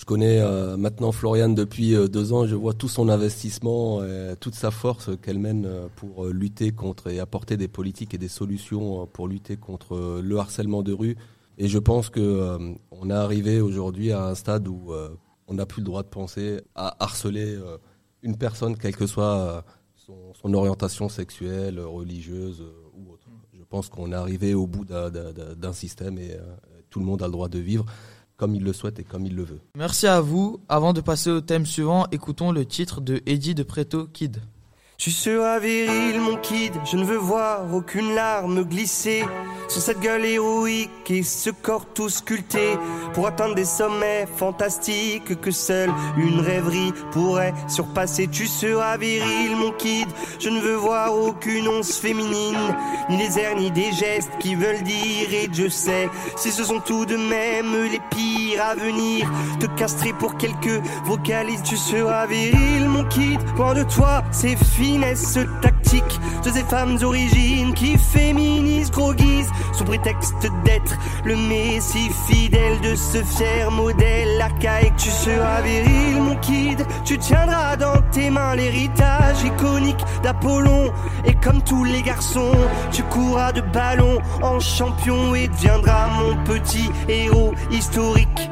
Je connais euh, maintenant Floriane depuis euh, deux ans. Je vois tout son investissement, et toute sa force qu'elle mène pour euh, lutter contre et apporter des politiques et des solutions pour lutter contre le harcèlement de rue. Et je pense que on est arrivé aujourd'hui à un stade où on n'a plus le droit de penser à harceler une personne, quelle que soit son, orientation sexuelle, religieuse ou autre. Je pense qu'on est arrivé au bout d'un système et tout le monde a le droit de vivre comme il le souhaite et comme il le veut. Merci à vous. Avant de passer au thème suivant, écoutons le titre de Eddie de Preto Kid. Tu seras viril, mon kid, je ne veux voir aucune larme glisser sur cette gueule héroïque et ce corps tout sculpté pour atteindre des sommets fantastiques que seule une rêverie pourrait surpasser. Tu seras viril, mon kid, je ne veux voir aucune once féminine, ni les airs ni des gestes qui veulent dire. Et je sais si ce sont tout de même les pires à venir. Te castrer pour quelques vocalises, tu seras viril, mon kid, loin de toi, c'est tactique de ces femmes origines qui féminisent gros guise sous prétexte d'être le messie fidèle de ce fier modèle archaïque. Tu seras viril, mon kid, tu tiendras dans tes mains l'héritage iconique d'Apollon. Et comme tous les garçons, tu courras de ballon en champion et deviendras mon petit héros historique.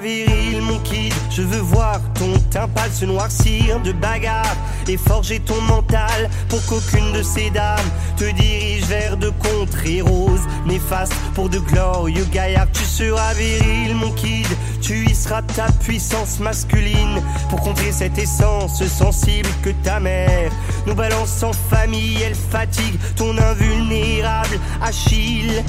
Viril, mon kid. Je veux voir ton teint se noircir de bagarre et forger ton mental pour qu'aucune de ces dames te dirige vers de contrées roses néfastes pour de glorieux gaillards. Tu seras viril, mon kid. Tu y seras ta puissance masculine pour contrer cette essence sensible que ta mère nous balance en famille. Elle fatigue ton invulnérable Achille.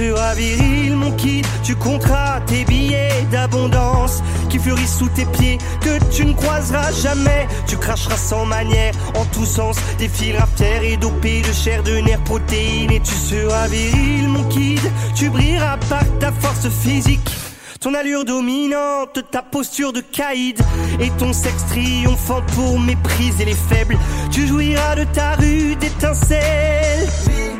Tu seras viril, mon kid, tu compteras tes billets d'abondance qui fleurissent sous tes pieds, que tu ne croiseras jamais. Tu cracheras sans manière, en tous sens, des fils et dopés de chair, de nerfs, protéines. Et tu seras viril, mon kid, tu brilleras par ta force physique. Ton allure dominante, ta posture de caïd et ton sexe triomphant pour mépriser les faibles. Tu jouiras de ta rude étincelle.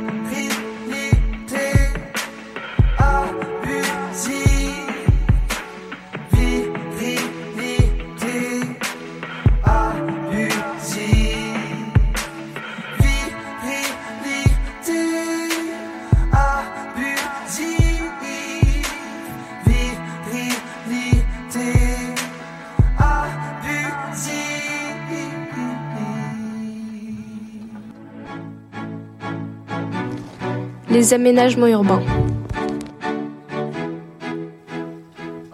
Les aménagements urbains.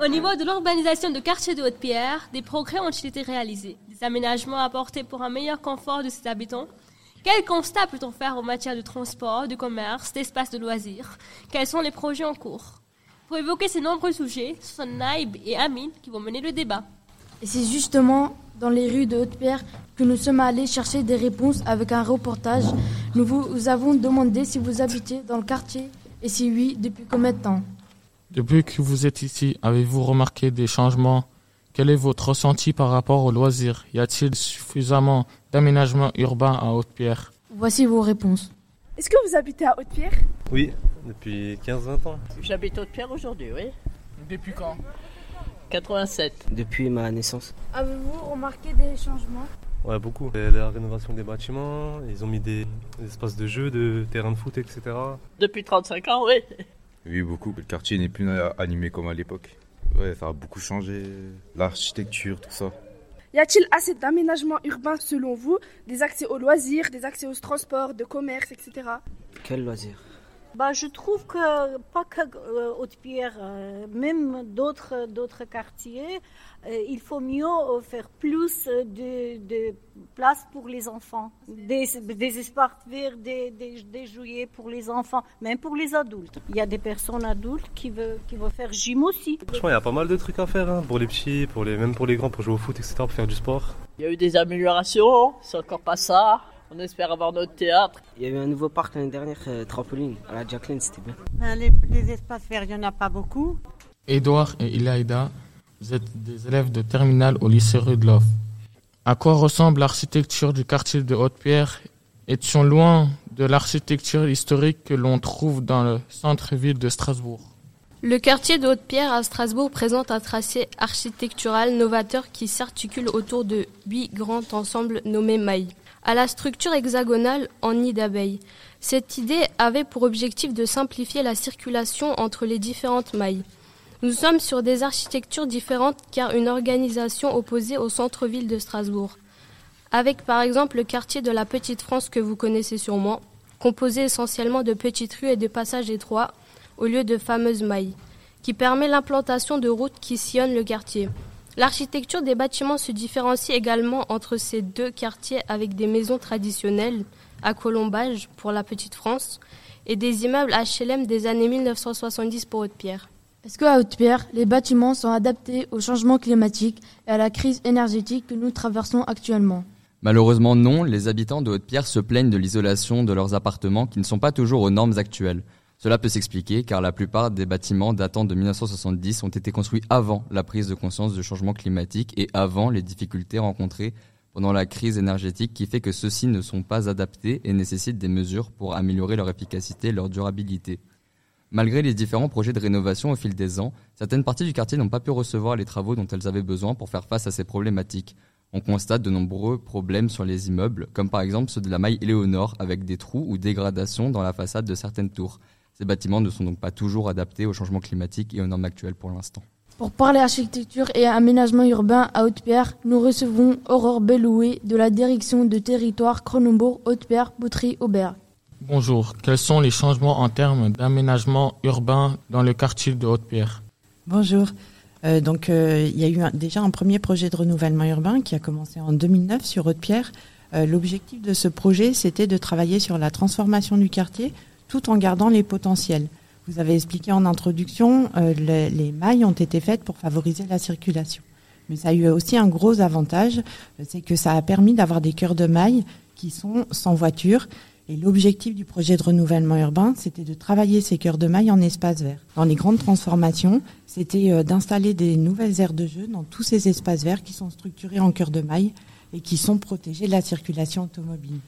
Au niveau de l'urbanisation de quartiers de Haute-Pierre, des progrès ont été réalisés? Des aménagements apportés pour un meilleur confort de ses habitants? Quel constat peut-on faire en matière de transport, de commerce, d'espace de loisirs? Quels sont les projets en cours? Pour évoquer ces nombreux sujets, ce sont Naïb et Amine qui vont mener le débat. Et c'est justement dans les rues de Haute-Pierre que nous sommes allés chercher des réponses avec un reportage. Nous vous avons demandé si vous habitez dans le quartier et si oui, depuis combien de temps? Depuis que vous êtes ici, avez-vous remarqué des changements? Quel est votre ressenti par rapport aux loisirs? Y a-t-il suffisamment d'aménagements urbains à Haute-Pierre? Voici vos réponses. Est-ce que vous habitez à Haute-Pierre? Oui, depuis 15-20 ans. J'habite Haute-Pierre aujourd'hui, oui. Depuis quand? 87. Depuis ma naissance. Avez-vous remarqué des changements? Ouais, beaucoup. La rénovation des bâtiments, ils ont mis des, des espaces de jeu, de terrains de foot, etc. Depuis 35 ans, oui. Oui, beaucoup. Le quartier n'est plus animé comme à l'époque. Ouais, ça a beaucoup changé. L'architecture, tout ça. Y a-t-il assez d'aménagements urbains selon vous? Des accès aux loisirs, des accès aux transports, de commerce, etc. Quel loisir? Bah, je trouve que pas que euh, Haute-Pierre, euh, même d'autres d'autres quartiers, euh, il faut mieux faire plus de, de place pour les enfants, des, des espaces verts, des, des, des, jouets pour les enfants, même pour les adultes. Il y a des personnes adultes qui veulent qui veulent faire gym aussi. Franchement, il y a pas mal de trucs à faire hein, pour les petits, pour les même pour les grands, pour jouer au foot, etc., pour faire du sport. Il y a eu des améliorations, c'est encore pas ça. On espère avoir notre théâtre. Il y a eu un nouveau parc l'année dernière, euh, trampoline, à la Jacqueline, c'était bien. Ben, les, les, espaces verts, il n'y en a pas beaucoup. Edouard et Ilaïda, vous êtes des élèves de terminale au lycée Rudloff. À quoi ressemble l'architecture du quartier de Haute-Pierre? Étions loin de l'architecture historique que l'on trouve dans le centre-ville de Strasbourg. Le quartier de Haute-Pierre à Strasbourg présente un tracé architectural novateur qui s'articule autour de huit grands ensembles nommés mailles à la structure hexagonale en nid d'abeilles. Cette idée avait pour objectif de simplifier la circulation entre les différentes mailles. Nous sommes sur des architectures différentes car une organisation opposée au centre-ville de Strasbourg. Avec par exemple le quartier de la Petite France que vous connaissez sûrement, composé essentiellement de petites rues et de passages étroits au lieu de fameuses mailles, qui permet l'implantation de routes qui sillonnent le quartier. L'architecture des bâtiments se différencie également entre ces deux quartiers avec des maisons traditionnelles à colombage pour la Petite France et des immeubles HLM des années 1970 pour Haute-Pierre. Est-ce qu'à Haute-Pierre, les bâtiments sont adaptés au changement climatique et à la crise énergétique que nous traversons actuellement? Malheureusement non, les habitants de Haute-Pierre se plaignent de l'isolation de leurs appartements qui ne sont pas toujours aux normes actuelles. Cela peut s'expliquer car la plupart des bâtiments datant de 1970 ont été construits avant la prise de conscience du changement climatique et avant les difficultés rencontrées pendant la crise énergétique qui fait que ceux-ci ne sont pas adaptés et nécessitent des mesures pour améliorer leur efficacité et leur durabilité. Malgré les différents projets de rénovation au fil des ans, certaines parties du quartier n'ont pas pu recevoir les travaux dont elles avaient besoin pour faire face à ces problématiques. On constate de nombreux problèmes sur les immeubles, comme par exemple ceux de la maille Éléonore, avec des trous ou dégradations dans la façade de certaines tours. Ces bâtiments ne sont donc pas toujours adaptés au changement climatique et aux normes actuelles pour l'instant. Pour parler architecture et aménagement urbain à Haute-Pierre, nous recevons Aurore Belloué de la direction de territoire Cronenbourg Haute-Pierre Boutry Aubert. Bonjour, quels sont les changements en termes d'aménagement urbain dans le quartier de Haute-Pierre? Bonjour. Euh, donc, euh, il y a eu un- déjà un premier projet de renouvellement urbain qui a commencé en 2009 sur Haute-Pierre. Euh, L'objectif de ce projet, c'était de travailler sur la transformation du quartier tout en gardant les potentiels. Vous avez expliqué en introduction, euh, les, les mailles ont été faites pour favoriser la circulation. Mais ça a eu aussi un gros avantage, euh, c'est que ça a permis d'avoir des cœurs de mailles qui sont sans voiture. Et l'objectif du projet de renouvellement urbain, c'était de travailler ces cœurs de mailles en espace vert. Dans les grandes transformations, c'était euh, d'installer des nouvelles aires de jeu dans tous ces espaces verts qui sont structurés en cœurs de mailles et qui sont protégés de la circulation automobile.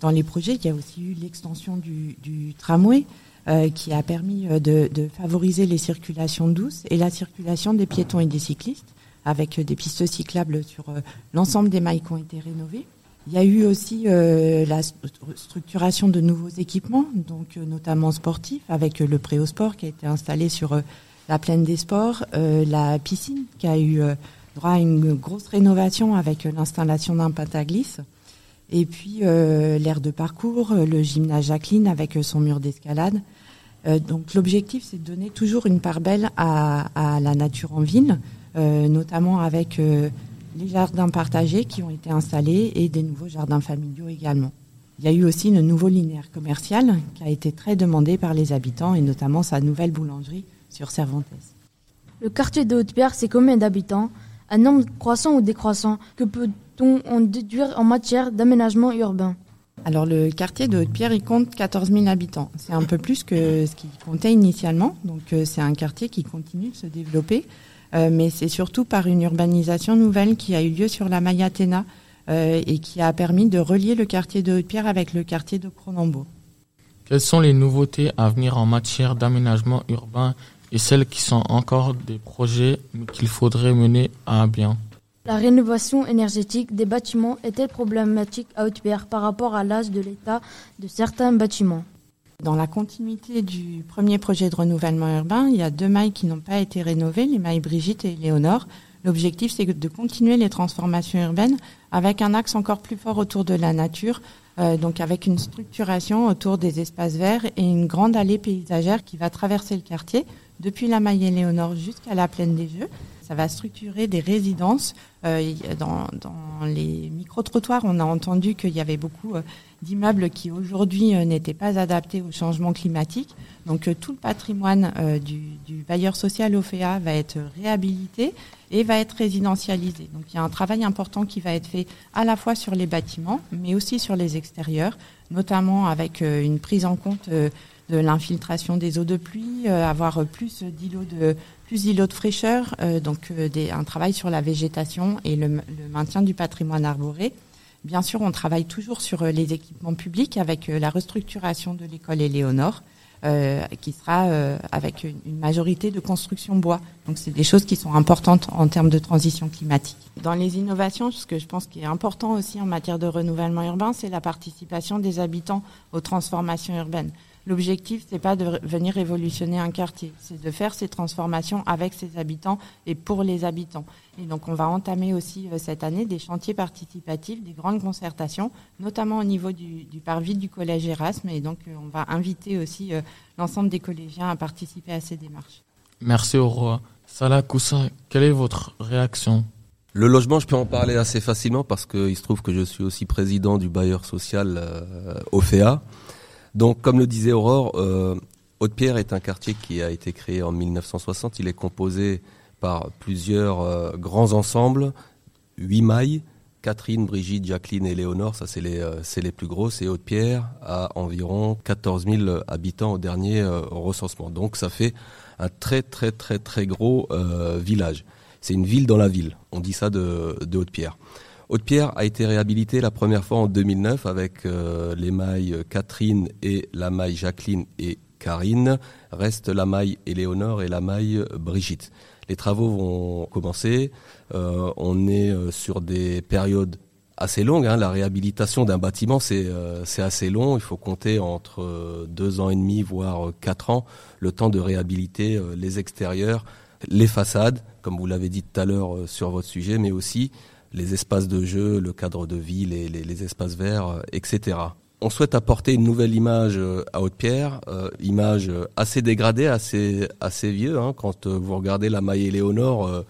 Dans les projets, il y a aussi eu l'extension du, tramway euh, qui a permis euh, de, favoriser les circulations douces et la circulation des piétons et des cyclistes avec euh, des pistes cyclables sur l'ensemble des mailles qui ont été rénovées. Il y a eu aussi la st- structuration de nouveaux équipements, donc notamment sportifs, avec le préau-sport qui a été installé sur la plaine des sports, la piscine qui a eu droit à une grosse rénovation avec l'installation d'un pataglisse. Et puis euh, l'aire de parcours, euh, le gymnase Jacqueline avec euh, son mur d'escalade. Donc l'objectif, c'est de donner toujours une part belle à, la nature en ville, notamment avec les jardins partagés qui ont été installés et des nouveaux jardins familiaux également. Il y a eu aussi une nouveau linéaire commercial qui a été très demandé par les habitants et notamment sa nouvelle boulangerie sur Cervantes. Le quartier de Haute-Pierre, c'est combien d'habitants? Un nombre croissant ou décroissant? Que peut-on en déduire en matière d'aménagement urbain Alors le quartier de Haute-Pierre, il compte 14 000 habitants. C'est un peu plus que ce qu'il comptait initialement. Donc euh, c'est un quartier qui continue de se développer. Euh, mais c'est surtout par une urbanisation nouvelle qui a eu lieu sur la maille Athéna euh, et qui a permis de relier le quartier de Haute-Pierre avec le quartier de Cronenbourg. Quelles sont les nouveautés à venir en matière d'aménagement urbain et celles qui sont encore des projets qu'il faudrait mener à bien? La rénovation énergétique des bâtiments est-elle problématique à Haute-Pierre par rapport à l'âge de l'état de certains bâtiments? Dans la continuité du premier projet de renouvellement urbain, il y a deux mailles qui n'ont pas été rénovées, les mailles Brigitte et Léonore. L'objectif, c'est de continuer les transformations urbaines avec un axe encore plus fort autour de la nature, euh, donc avec une structuration autour des espaces verts et une grande allée paysagère qui va traverser le quartier depuis la maille Léonore jusqu'à la plaine des Jeux. Ça va structurer des résidences. Euh, dans, les micro-trottoirs, on a entendu qu'il y avait beaucoup euh, d'immeubles qui aujourd'hui euh, n'étaient pas adaptés au changement climatique. Donc tout le patrimoine du, du bailleur social OFEA va être réhabilité et va être résidentialisé. Donc il y a un travail important qui va être fait à la fois sur les bâtiments, mais aussi sur les extérieurs, notamment avec une prise en compte de l'infiltration des eaux de pluie, avoir plus d'îlots de plus d'îlots de fraîcheur, euh, donc euh, des, un travail sur la végétation et le, maintien du patrimoine arboré. Bien sûr, on travaille toujours sur euh, les équipements publics avec euh, la restructuration de l'école Éléonore, qui sera avec une, une majorité de construction bois. Donc, c'est des choses qui sont importantes en termes de transition climatique. Dans les innovations, ce que je pense qui est important aussi en matière de renouvellement urbain, c'est la participation des habitants aux transformations urbaines. L'objectif, c'est pas de venir révolutionner un quartier, c'est de faire ces transformations avec ses habitants et pour les habitants. Et donc, on va entamer aussi euh, cette année des chantiers participatifs, des grandes concertations, notamment au niveau du, du parvis du collège Erasme. Et donc, euh, on va inviter aussi euh, l'ensemble des collégiens à participer à ces démarches. Merci au roi. Salah Koussin, quelle est votre réaction? Le logement, je peux en parler assez facilement parce qu'il se trouve que je suis aussi président du bailleur social euh, OFEA. Donc, comme le disait Aurore, euh, Haute-Pierre est un quartier qui a été créé en 1960. Il est composé par plusieurs euh, grands ensembles, huit mailles, Catherine, Brigitte, Jacqueline et Léonore, ça c'est les, euh, les plus grosses, et Haute-Pierre a environ 14 000 habitants au dernier recensement. Donc ça fait un très très très très gros village. C'est une ville dans la ville, on dit ça de Haute-Pierre. Haute-Pierre a été réhabilitée la première fois en 2009 avec euh, les mailles Catherine et la maille Jacqueline et Karine. Reste la maille Éléonore et la maille Brigitte. Les travaux vont commencer. Euh, on est euh, sur des périodes assez longues. hein. La réhabilitation d'un bâtiment, c'est euh, assez long. Il faut compter entre euh, deux ans et demi, voire euh, quatre ans, le temps de réhabiliter euh, les extérieurs, les façades, comme vous l'avez dit tout à l'heure euh, sur votre sujet, mais aussi les espaces de jeu, le cadre de vie, les, espaces verts, euh, etc. On souhaite apporter une nouvelle image euh, à Haute-Pierre, euh, image assez dégradée, assez assez vieux. hein. Quand vous regardez la maille Éléonore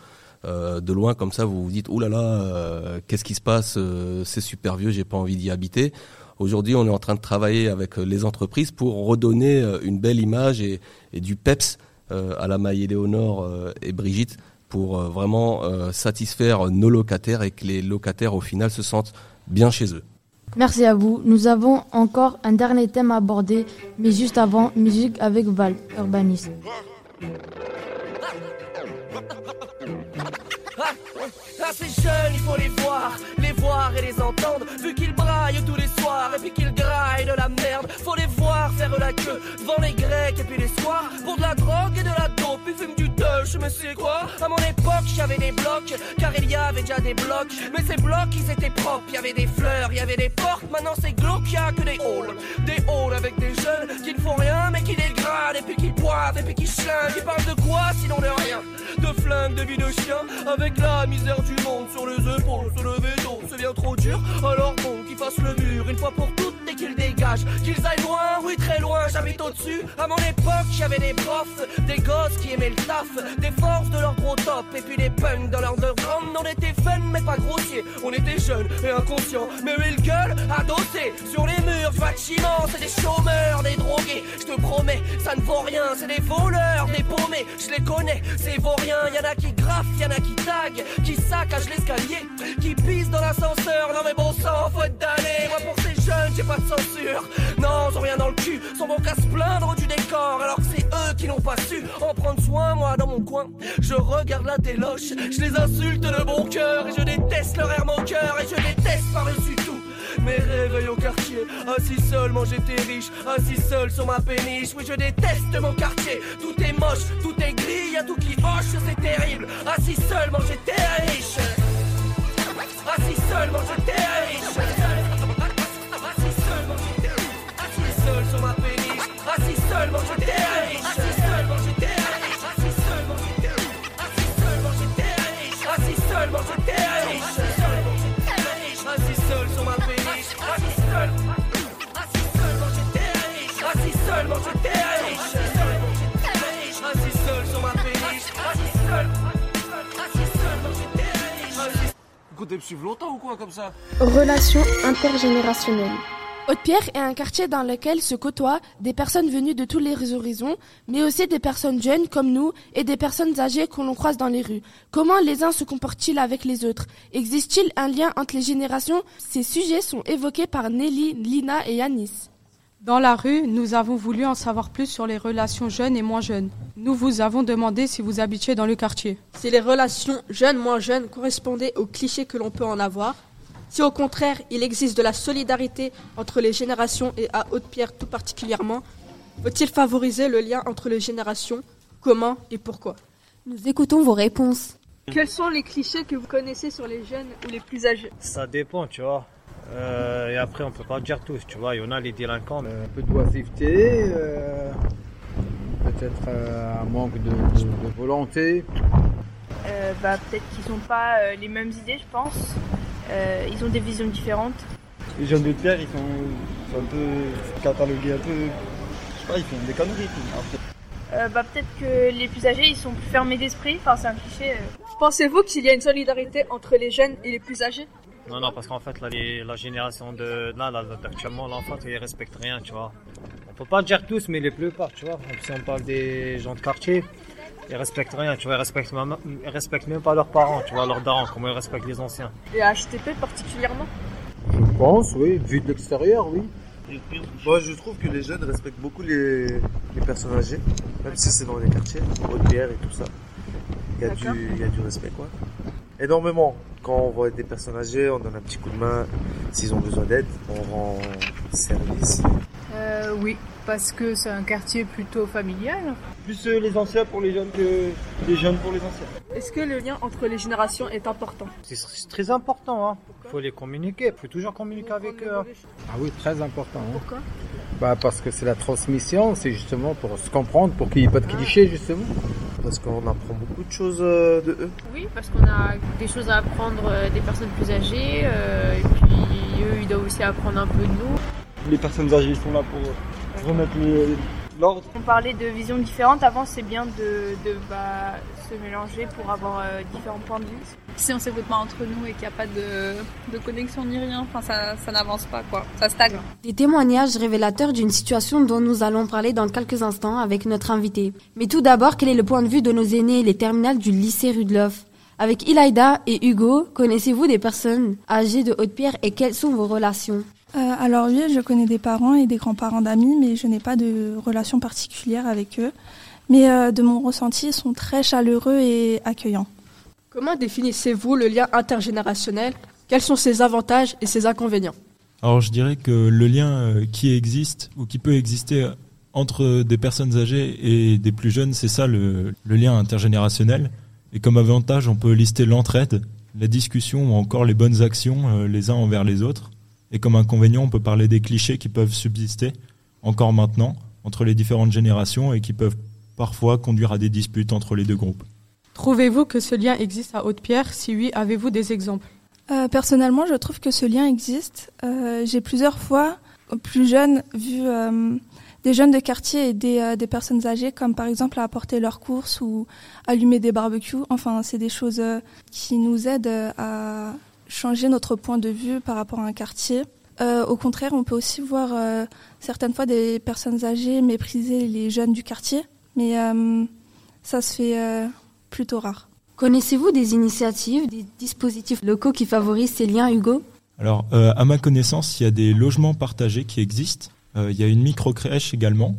de loin comme ça, vous vous dites oh là là, qu'est-ce qui se passe C'est super vieux, j'ai pas envie d'y habiter. Aujourd'hui, on est en train de travailler avec les entreprises pour redonner une belle image et, du peps à la maille Éléonore et Brigitte pour euh, vraiment euh, satisfaire nos locataires et que les locataires au final se sentent bien chez eux. Merci à vous. Nous avons encore un dernier thème à aborder, mais juste avant, musique avec Val, urbanisme. Ah, ces jeunes, il faut les voir, les voir et les entendre. Vu qu'ils braillent tous les soirs et puis qu'ils graillent de la merde. Faut les voir faire la queue devant les grecs et puis les soirs. Pour de la drogue et de la dope, ils fument touch, mais c'est quoi? À mon époque, j'avais des blocs, car il y avait déjà des blocs. Mais ces blocs, ils étaient propres, il y avait des fleurs, il y avait des portes. Maintenant, c'est glauque, y a que des halls. Des halls avec des jeunes qui ne font rien, mais qui dégradent et puis qui boivent et puis qui chlinguent. Ils parlent de quoi sinon de rien? De flingues, de vie de chien, avec la misère du monde sur les épaules. Se lever tôt, c'est bien trop dur. Alors bon, qu'ils fassent le mur une fois pour qu'ils aillent loin, oui très loin, j'habite au-dessus. À mon époque, j'avais des profs, des gosses qui aimaient le taf, des forces de leur gros top, et puis des punks dans leur underground. On était fun, mais pas grossier. On était jeunes et inconscients, mais eux ils gueulent, adossés sur les murs du. C'est des chômeurs, des drogués. Je te promets, ça ne vaut rien. C'est des voleurs, des paumés. Je les connais, c'est vaut rien. Y en a qui graffent, y en a qui taguent, qui saccagent l'escalier, qui pissent dans l'ascenseur. Non mais bon sang, faut être d'aller. Moi pour ces jeunes, j'ai pas de censure. Non, ils ont rien dans le cul, sont bons qu'à se plaindre du décor. Alors que c'est eux qui n'ont pas su en prendre soin. Moi dans mon coin, je regarde la téloche, je les insulte de bon cœur et je déteste leur air moqueur et je déteste par-dessus tout. Mes réveils au quartier, assis seul, manger tes riches, assis seul sur ma péniche. Oui, je déteste mon quartier. Tout est moche, tout est gris, y'a tout qui hoche, c'est terrible. Assis seul, manger tes riches. Assis seul, manger tes Vous comptez me suivre longtemps ou quoi comme ça Relations intergénérationnelles. Haute-Pierre est un quartier dans lequel se côtoient des personnes venues de tous les horizons, mais aussi des personnes jeunes comme nous et des personnes âgées que l'on croise dans les rues. Comment les uns se comportent-ils avec les autres? Existe-t-il un lien entre les générations? Ces sujets sont évoqués par Nelly, Lina et Yanis. Dans la rue, nous avons voulu en savoir plus sur les relations jeunes et moins jeunes. Nous vous avons demandé si vous habitiez dans le quartier. Si les relations jeunes-moins jeunes correspondaient aux clichés que l'on peut en avoir, si au contraire il existe de la solidarité entre les générations et à Haute-Pierre tout particulièrement, faut-il favoriser le lien entre les générations? Comment et pourquoi? Nous écoutons vos réponses. Quels sont les clichés que vous connaissez sur les jeunes ou les plus âgés? Ça dépend, tu vois. Euh, et après, on peut pas dire tous, tu vois. Il y en a les délinquants. mais- Un peu d'oisiveté, euh, peut-être euh, un manque de, de- de volonté. Euh, bah, peut-être qu'ils n'ont pas euh, les mêmes idées, je pense. Euh, ils ont des visions différentes. Les jeunes de terre, ils sont, un peu catalogués un peu. Je sais pas, ils font des conneries. Euh, bah, peut-être que les plus âgés, ils sont plus fermés d'esprit. Enfin, c'est un cliché. euh. Pensez-vous qu'il y a une solidarité entre les jeunes et les plus âgés? Non, non, parce qu'en fait, là, les- la génération de là, là, actuellement, l'enfant, ils respectent rien, tu vois. On peut pas dire tous, mais les plupart, tu vois. Si on parle des gens de quartier, ils respectent rien, tu vois. Ils respectent même, ils respectent même pas leurs parents, tu vois, leurs darons, comment ils respectent les anciens. Et à HTP particulièrement? Je pense, oui, vu de l'extérieur, oui. Moi, je trouve que les jeunes respectent beaucoup les, les personnes âgées, même si c'est dans les quartiers, Haute-Pierre et tout ça. Il y, a du, il y a du respect, quoi. Énormément. Quand on voit des personnes âgées, on donne un petit coup de main. S'ils ont besoin d'aide, on rend service. Euh, oui, parce que c'est un quartier plutôt familial. plus euh, les anciens pour les jeunes que les jeunes pour les anciens. Est-ce que le lien entre les générations est important? C'est très important, hein. Faut les communiquer, faut toujours communiquer avec eux. hein. Ah oui, très important. hein. Pourquoi? Bah parce que c'est la transmission, c'est justement pour se comprendre, pour qu'il n'y ait pas de clichés justement. Parce qu'on apprend beaucoup de choses euh, de eux. Oui, parce qu'on a des choses à apprendre des personnes plus âgées, euh, et puis eux, ils doivent aussi apprendre un peu de nous. Les personnes âgées sont là pour euh, remettre l'ordre. On parlait de visions différentes. Avant, c'est bien de, de bah, se mélanger pour avoir euh, différents points de vue. Si on s'écoute pas entre nous et qu'il n'y a pas de, de connexion ni rien, enfin ça, ça n'avance pas quoi, ça stagne. Des témoignages révélateurs d'une situation dont nous allons parler dans quelques instants avec notre invité. Mais tout d'abord, quel est le point de vue de nos aînés, les terminales du lycée Rudloff? Avec Ilaïda et Hugo, connaissez-vous des personnes âgées de Haute-Pierre et quelles sont vos relations? Euh, alors oui, je connais des parents et des grands-parents d'amis, mais je n'ai pas de relation particulière avec eux. Mais euh, de mon ressenti, ils sont très chaleureux et accueillants. Comment définissez-vous le lien intergénérationnel? Quels sont ses avantages et ses inconvénients? Alors je dirais que le lien euh, qui existe ou qui peut exister entre des personnes âgées et des plus jeunes, c'est ça le, le lien intergénérationnel. Et comme avantage, on peut lister l'entraide, la discussion ou encore les bonnes actions euh, les uns envers les autres. Et comme inconvénient, on peut parler des clichés qui peuvent subsister encore maintenant entre les différentes générations et qui peuvent parfois conduire à des disputes entre les deux groupes. Trouvez-vous que ce lien existe à Haute-Pierre? Si oui, avez-vous des exemples? Euh, personnellement, je trouve que ce lien existe. Euh, J'ai plusieurs fois, plus jeune, vu euh, des jeunes de quartier aider euh, des personnes âgées, comme par exemple à apporter leurs courses ou allumer des barbecues. Enfin, c'est des choses qui nous aident à changer notre point de vue par rapport à un quartier. Euh, au contraire, on peut aussi voir euh, certaines fois des personnes âgées mépriser les jeunes du quartier, mais euh, ça se fait euh, plutôt rare. Connaissez-vous des initiatives, des dispositifs locaux qui favorisent ces liens, Hugo? Alors, euh, à ma connaissance, il y a des logements partagés qui existent. Euh, il y a une micro-crèche également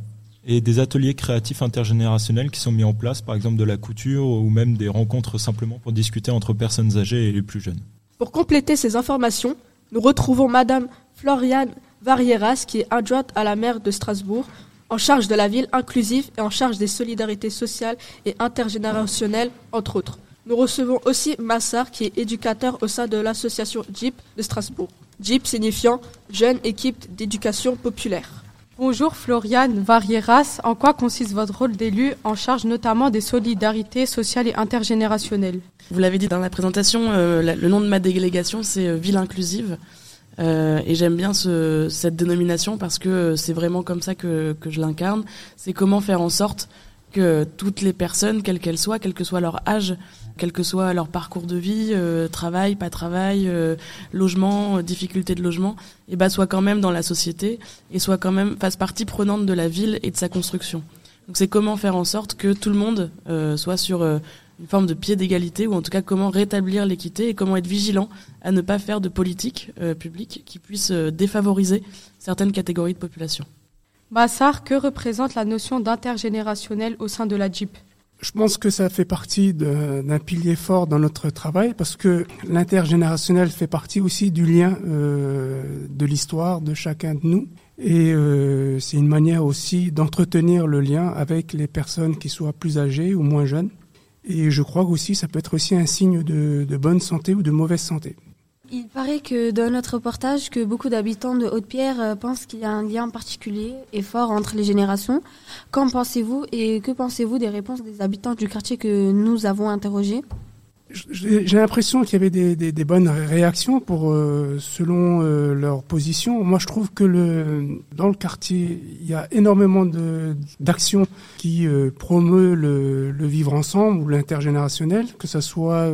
et des ateliers créatifs intergénérationnels qui sont mis en place, par exemple de la couture ou même des rencontres simplement pour discuter entre personnes âgées et les plus jeunes. Pour compléter ces informations, nous retrouvons Madame Floriane Varieras, qui est adjointe à la maire de Strasbourg, en charge de la ville inclusive et en charge des solidarités sociales et intergénérationnelles, entre autres. Nous recevons aussi Massar, qui est éducateur au sein de l'association JIP de Strasbourg. JIP signifiant Jeune Équipe d'Éducation Populaire. Bonjour Floriane Varieras, en quoi consiste votre rôle d'élu en charge notamment des solidarités sociales et intergénérationnelles? Vous l'avez dit dans la présentation, euh, le nom de ma délégation c'est euh, Ville Inclusive. Euh, et j'aime bien ce, cette dénomination parce que c'est vraiment comme ça que je l'incarne. C'est comment faire en sorte que toutes les personnes, quelles qu'elles soient, quel que soit leur âge, quel que soit leur parcours de vie, euh, travail, pas travail, euh, logement, euh, difficulté de logement, et bah soient quand même dans la société et soient quand même fassent partie prenante de la ville et de sa construction. Donc c'est comment faire en sorte que tout le monde soit sur une forme de pied d'égalité ou en tout cas comment rétablir l'équité et comment être vigilant à ne pas faire de politique publique qui puisse défavoriser certaines catégories de population. Massar, que représente la notion d'intergénérationnel au sein de la JIP Je pense que ça fait partie d'un pilier fort dans notre travail parce que l'intergénérationnel fait partie aussi du lien euh, de l'histoire de chacun de nous. Et euh, c'est une manière aussi d'entretenir le lien avec les personnes qui soient plus âgées ou moins jeunes. Et je crois aussi ça peut être aussi un signe de bonne santé ou de mauvaise santé. Il paraît que dans notre reportage, que beaucoup d'habitants de Haute-Pierre euh, pensent qu'il y a un lien particulier et fort entre les générations. Qu'en pensez-vous et que pensez-vous des réponses des habitants du quartier que nous avons interrogés? J'ai l'impression qu'il y avait des, bonnes ré- réactions pour euh, selon euh, leur position. Moi, je trouve que dans le quartier, il y a énormément d'actions qui euh, promeut le, le vivre ensemble ou l'intergénérationnel, que ça soit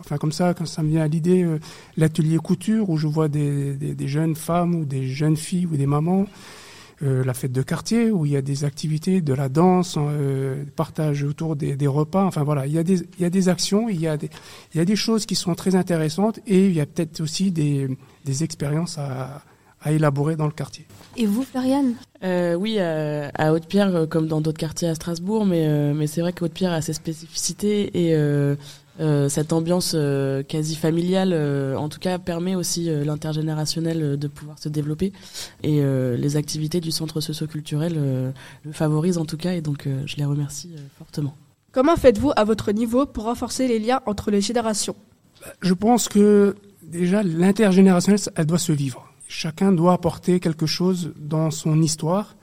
enfin comme ça, quand ça me vient à l'idée, euh, l'atelier couture où je vois des, des, des jeunes femmes ou des jeunes filles ou des mamans. Euh, la fête de quartier où il y a des activités, de la danse, euh, partage autour des, des repas. Enfin voilà, il y a des il y a des actions, il y a des il y a des choses qui sont très intéressantes et il y a peut-être aussi des des expériences à à élaborer dans le quartier. Et vous, Floriane? Euh, oui, à, à Haute-Pierre, comme dans d'autres quartiers à Strasbourg, mais, euh, mais c'est vrai que Haute-Pierre a ses spécificités et cette ambiance euh, quasi familiale, euh, en tout cas, permet aussi euh, l'intergénérationnel euh, de pouvoir se développer. Et euh, les activités du centre socioculturel euh, le favorisent en tout cas, et donc euh, je les remercie euh, fortement. Comment faites-vous à votre niveau pour renforcer les liens entre les générations? Je pense que déjà l'intergénérationnel, elle doit se vivre. Chacun doit apporter quelque chose dans son histoire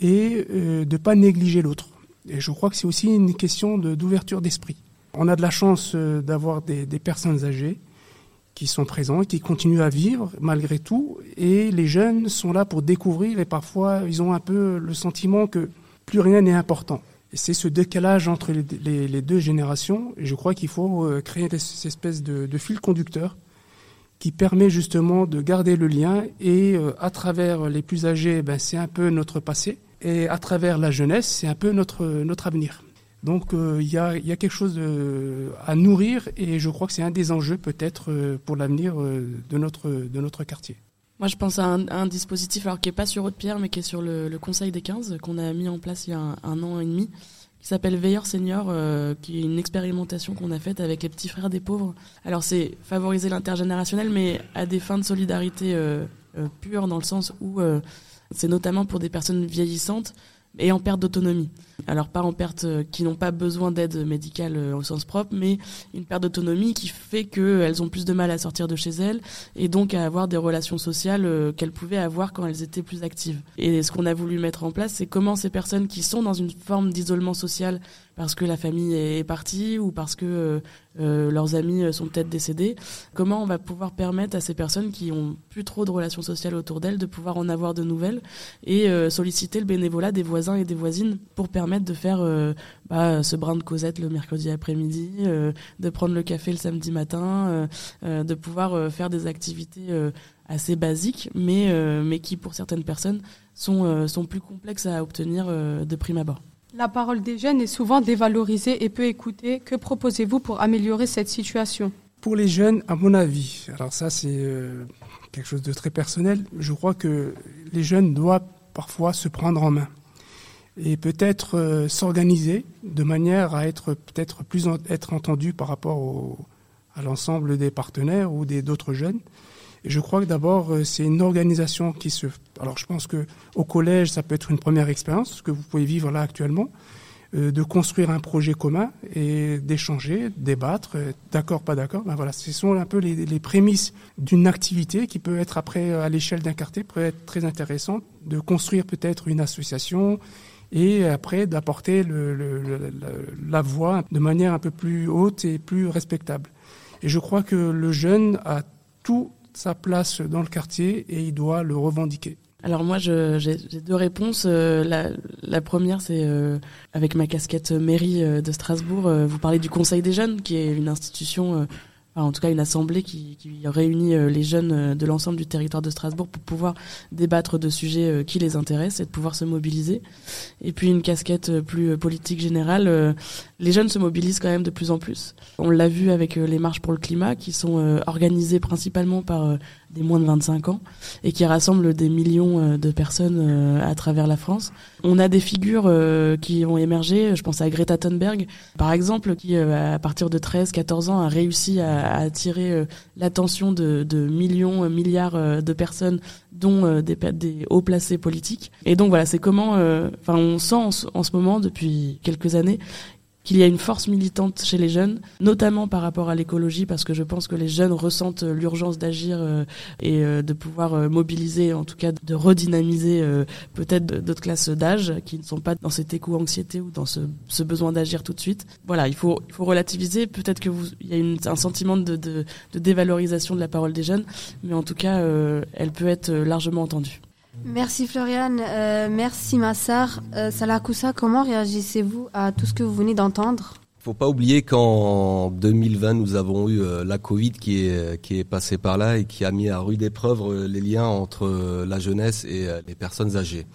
et euh, de pas négliger l'autre. Et je crois que c'est aussi une question de- d'ouverture d'esprit. On a de la chance euh, d'avoir des, personnes âgées qui sont présentes, qui continuent à vivre malgré tout, et les jeunes sont là pour découvrir et parfois ils ont un peu le sentiment que plus rien n'est important. C'est ce décalage entre les, deux générations, et je crois qu'il faut euh, créer cette espèce de, de fil conducteur qui permet justement de garder le lien et euh, à travers les plus âgés, ben, c'est un peu notre passé et à travers la jeunesse, c'est un peu notre, notre avenir. Donc euh, il y, a, quelque chose à nourrir et je crois que c'est un des enjeux peut-être euh, pour l'avenir euh, de notre, quartier. Moi, je pense à un, dispositif alors qui est pas sur Haute-Pierre, mais qui est sur le, Conseil des 15, qu'on a mis en place il y a un, un an et demi, qui s'appelle Veilleur Senior, qui est une expérimentation qu'on a faite avec les petits frères des pauvres. Alors, c'est favoriser l'intergénérationnel, mais à des fins de solidarité pure, dans le sens où c'est notamment pour des personnes vieillissantes et en perte d'autonomie. Alors pas en perte euh, qui n'ont pas besoin d'aide médicale euh, au sens propre, mais une perte d'autonomie qui fait qu'elles ont plus de mal à sortir de chez elles et donc à avoir des relations sociales euh, qu'elles pouvaient avoir quand elles étaient plus actives. Et ce qu'on a voulu mettre en place, c'est comment ces personnes qui sont dans une forme d'isolement social parce que la famille est partie ou parce que leurs amis sont peut-être décédés, comment on va pouvoir permettre à ces personnes qui ont plus trop de relations sociales autour d'elles de pouvoir en avoir de nouvelles et solliciter le bénévolat des voisins et des voisines pour permettre de faire euh, bah, ce brin de causette le mercredi après-midi, euh, de prendre le café le samedi matin, euh, euh, de pouvoir euh, faire des activités euh, assez basiques, mais, euh, mais qui pour certaines personnes sont, euh, sont plus complexes à obtenir euh, de prime abord. La parole des jeunes est souvent dévalorisée et peu écoutée. Que proposez-vous pour améliorer cette situation? Pour les jeunes, à mon avis, alors ça c'est quelque chose de très personnel, je crois que les jeunes doivent parfois se prendre en main et peut-être euh, s'organiser de manière à être peut-être plus être entendu par rapport au- à l'ensemble des partenaires ou des d'autres jeunes. Et je crois que d'abord euh, c'est une organisation qui se. Alors je pense que au collège ça peut être une première expérience ce que vous pouvez vivre là actuellement, euh, de construire un projet commun et d'échanger, débattre, d'accord pas d'accord. Ben voilà, ce sont un peu les, les prémices d'une activité qui peut être après à l'échelle d'un quartier peut être très intéressante, de construire peut-être une association et après d'apporter la voix de manière un peu plus haute et plus respectable. Et je crois que le jeune a toute sa place dans le quartier et il doit le revendiquer. Alors moi, j'ai deux réponses. Euh, la, première, c'est euh, avec ma casquette mairie euh, de Strasbourg. vous parlez du Conseil des jeunes, qui est une institution, en tout cas une assemblée qui, réunit euh, les jeunes euh, de l'ensemble du territoire de Strasbourg pour pouvoir débattre de sujets euh, qui les intéressent et de pouvoir se mobiliser. Et puis une casquette plus politique générale. Les jeunes se mobilisent quand même de plus en plus. On l'a vu avec euh, les marches pour le climat, qui sont euh, organisées principalement par euh, des moins de 25 ans et qui rassemblent des millions de personnes à travers la France. On a des figures qui ont émergé, je pense à Greta Thunberg par exemple, qui à partir de 13-14 ans a réussi à, attirer l'attention de, millions, milliards de personnes dont des, des hauts placés politiques. Et donc voilà, c'est comment, enfin on sent en ce moment depuis quelques années qu'il y a une force militante chez les jeunes, notamment par rapport à l'écologie, parce que je pense que les jeunes ressentent l'urgence d'agir euh, et euh, de pouvoir euh, mobiliser, en tout cas de redynamiser peut-être d'autres classes d'âge qui ne sont pas dans cette éco-anxiété ou dans ce, ce besoin d'agir tout de suite. Voilà, il faut, il faut relativiser. Peut-être que vous, il y a une, un sentiment de, de, de, dévalorisation de la parole des jeunes, mais en tout cas, elle peut être largement entendue. Merci Floriane, euh, merci Massar. Euh, Salakoussa, comment réagissez-vous à tout ce que vous venez d'entendre? Faut pas oublier qu'en 2020, nous avons eu euh, la Covid qui est, qui est passée par là et qui a mis à rude épreuve euh, les liens entre euh, la jeunesse et les personnes âgées.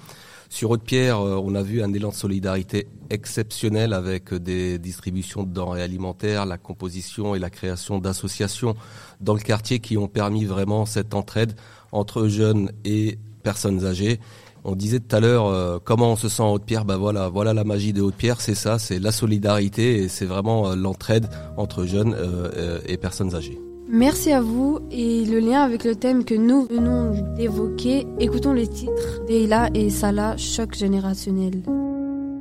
Sur Haute-Pierre, on a vu un élan de solidarité exceptionnel avec des distributions de denrées alimentaires, la composition et la création d'associations dans le quartier qui ont permis vraiment cette entraide entre jeunes et personnes âgées. On disait tout à l'heure euh, comment on se sent en Haute-Pierre. Ben voilà, la magie des Haute-Pierre, c'est ça, c'est la solidarité et c'est vraiment euh, l'entraide entre jeunes euh, et personnes âgées. Merci à vous et le lien avec le thème que nous venons d'évoquer. Écoutons les titres d'Eila et Salah, choc générationnel.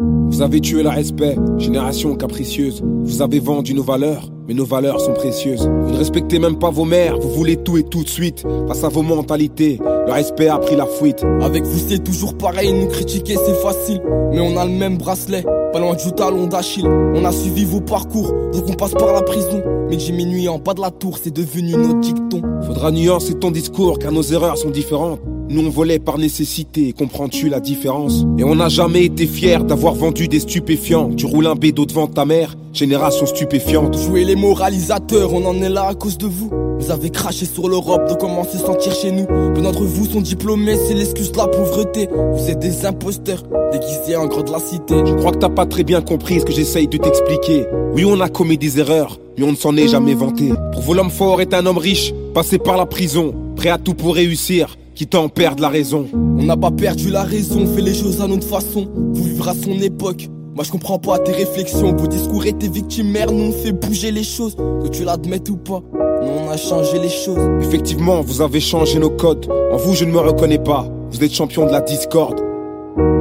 Vous avez tué le respect, génération capricieuse. Vous avez vendu nos valeurs, mais nos valeurs sont précieuses. Vous ne respectez même pas vos mères, vous voulez tout et tout de suite. Face à vos mentalités, le respect a pris la fuite. Avec vous c'est toujours pareil, nous critiquer c'est facile. Mais on a le même bracelet, pas loin du talon d'Achille. On a suivi vos parcours, donc on passe par la prison. Mais minuit en bas de la tour, c'est devenu notre dicton. Faudra nuancer ton discours, car nos erreurs sont différentes. Nous on volait par nécessité, comprends-tu la différence? Et on n'a jamais été fiers d'avoir vendu des stupéfiants. Tu roules un bédo devant ta mère, génération stupéfiante. Jouer les moralisateurs, on en est là à cause de vous. Vous avez craché sur l'Europe, de comment se sentir chez nous. Peu d'entre vous sont diplômés, c'est l'excuse de la pauvreté. Vous êtes des imposteurs, déguisés en gros de la cité. Je crois que t'as pas très bien compris ce que j'essaye de t'expliquer. Oui, on a commis des erreurs, mais on ne s'en est jamais vanté. Pour vous, l'homme fort est un homme riche, passé par la prison, prêt à tout pour réussir qui t'en perdent la raison. On n'a pas perdu la raison, fait les choses à notre façon. Vous vivrez à son époque. Moi je comprends pas tes réflexions, vos discours étaient victimaires, nous on fait bouger les choses, que tu l'admettes ou pas, nous on a changé les choses. Effectivement, vous avez changé nos codes, en vous je ne me reconnais pas, vous êtes champion de la discorde.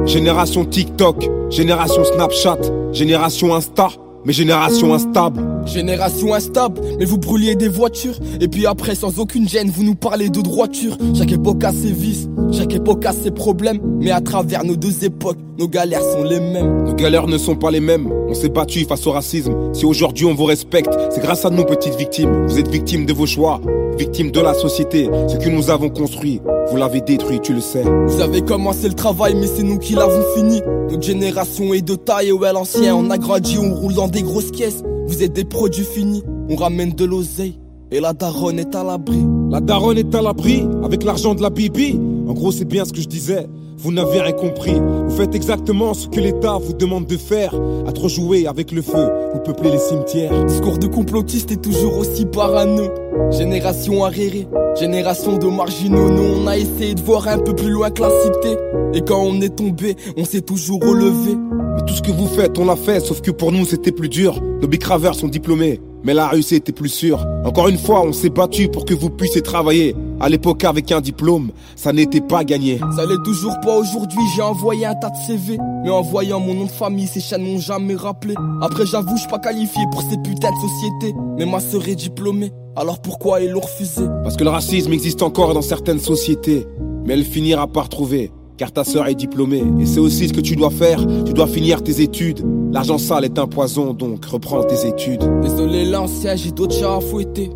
Génération TikTok, génération Snapchat, génération Insta, mais génération instable. Génération instable, mais vous brûliez des voitures. Et puis après, sans aucune gêne, vous nous parlez de droiture. Chaque époque a ses vices, chaque époque a ses problèmes. Mais à travers nos deux époques, nos galères sont les mêmes. Nos galères ne sont pas les mêmes. On s'est battu face au racisme. Si aujourd'hui on vous respecte, c'est grâce à nos petites victimes. Vous êtes victimes de vos choix, victimes de la société. Ce que nous avons construit, vous l'avez détruit, tu le sais. Vous avez commencé le travail, mais c'est nous qui l'avons fini. Notre génération est de taille, ouais, l'ancien. On a grandi, on roule dans des grosses caisses. Vous êtes des produits finis, on ramène de l'oseille. Et la daronne est à l'abri. La daronne est à l'abri, avec l'argent de la bibi. En gros, c'est bien ce que je disais. Vous n'avez rien compris. Vous faites exactement ce que l'État vous demande de faire. À trop jouer avec le feu, vous peuplez les cimetières. Discours de complotiste est toujours aussi parano. Génération arriérée, génération de marginaux. Nous, on a essayé de voir un peu plus loin que la cité. Et quand on est tombé, on s'est toujours relevé. Mais tout ce que vous faites, on l'a fait, sauf que pour nous, c'était plus dur. Nos bicraveurs sont diplômés. Mais la réussite était plus sûre. Encore une fois, on s'est battu pour que vous puissiez travailler. À l'époque, avec un diplôme, ça n'était pas gagné. Ça l'est toujours pas aujourd'hui, j'ai envoyé un tas de CV. Mais en voyant mon nom de famille, ces chaînes m'ont jamais rappelé. Après, j'avoue, je suis pas qualifié pour ces putains de sociétés. Mais ma sœur est diplômée, alors pourquoi ils l'ont refusé Parce que le racisme existe encore dans certaines sociétés. Mais elle finira par trouver car ta sœur est diplômée. Et c'est aussi ce que tu dois faire, tu dois finir tes études. L'argent sale est un poison, donc reprends tes études. Désolé l'ancien, j'ai d'autres chats à fouetter.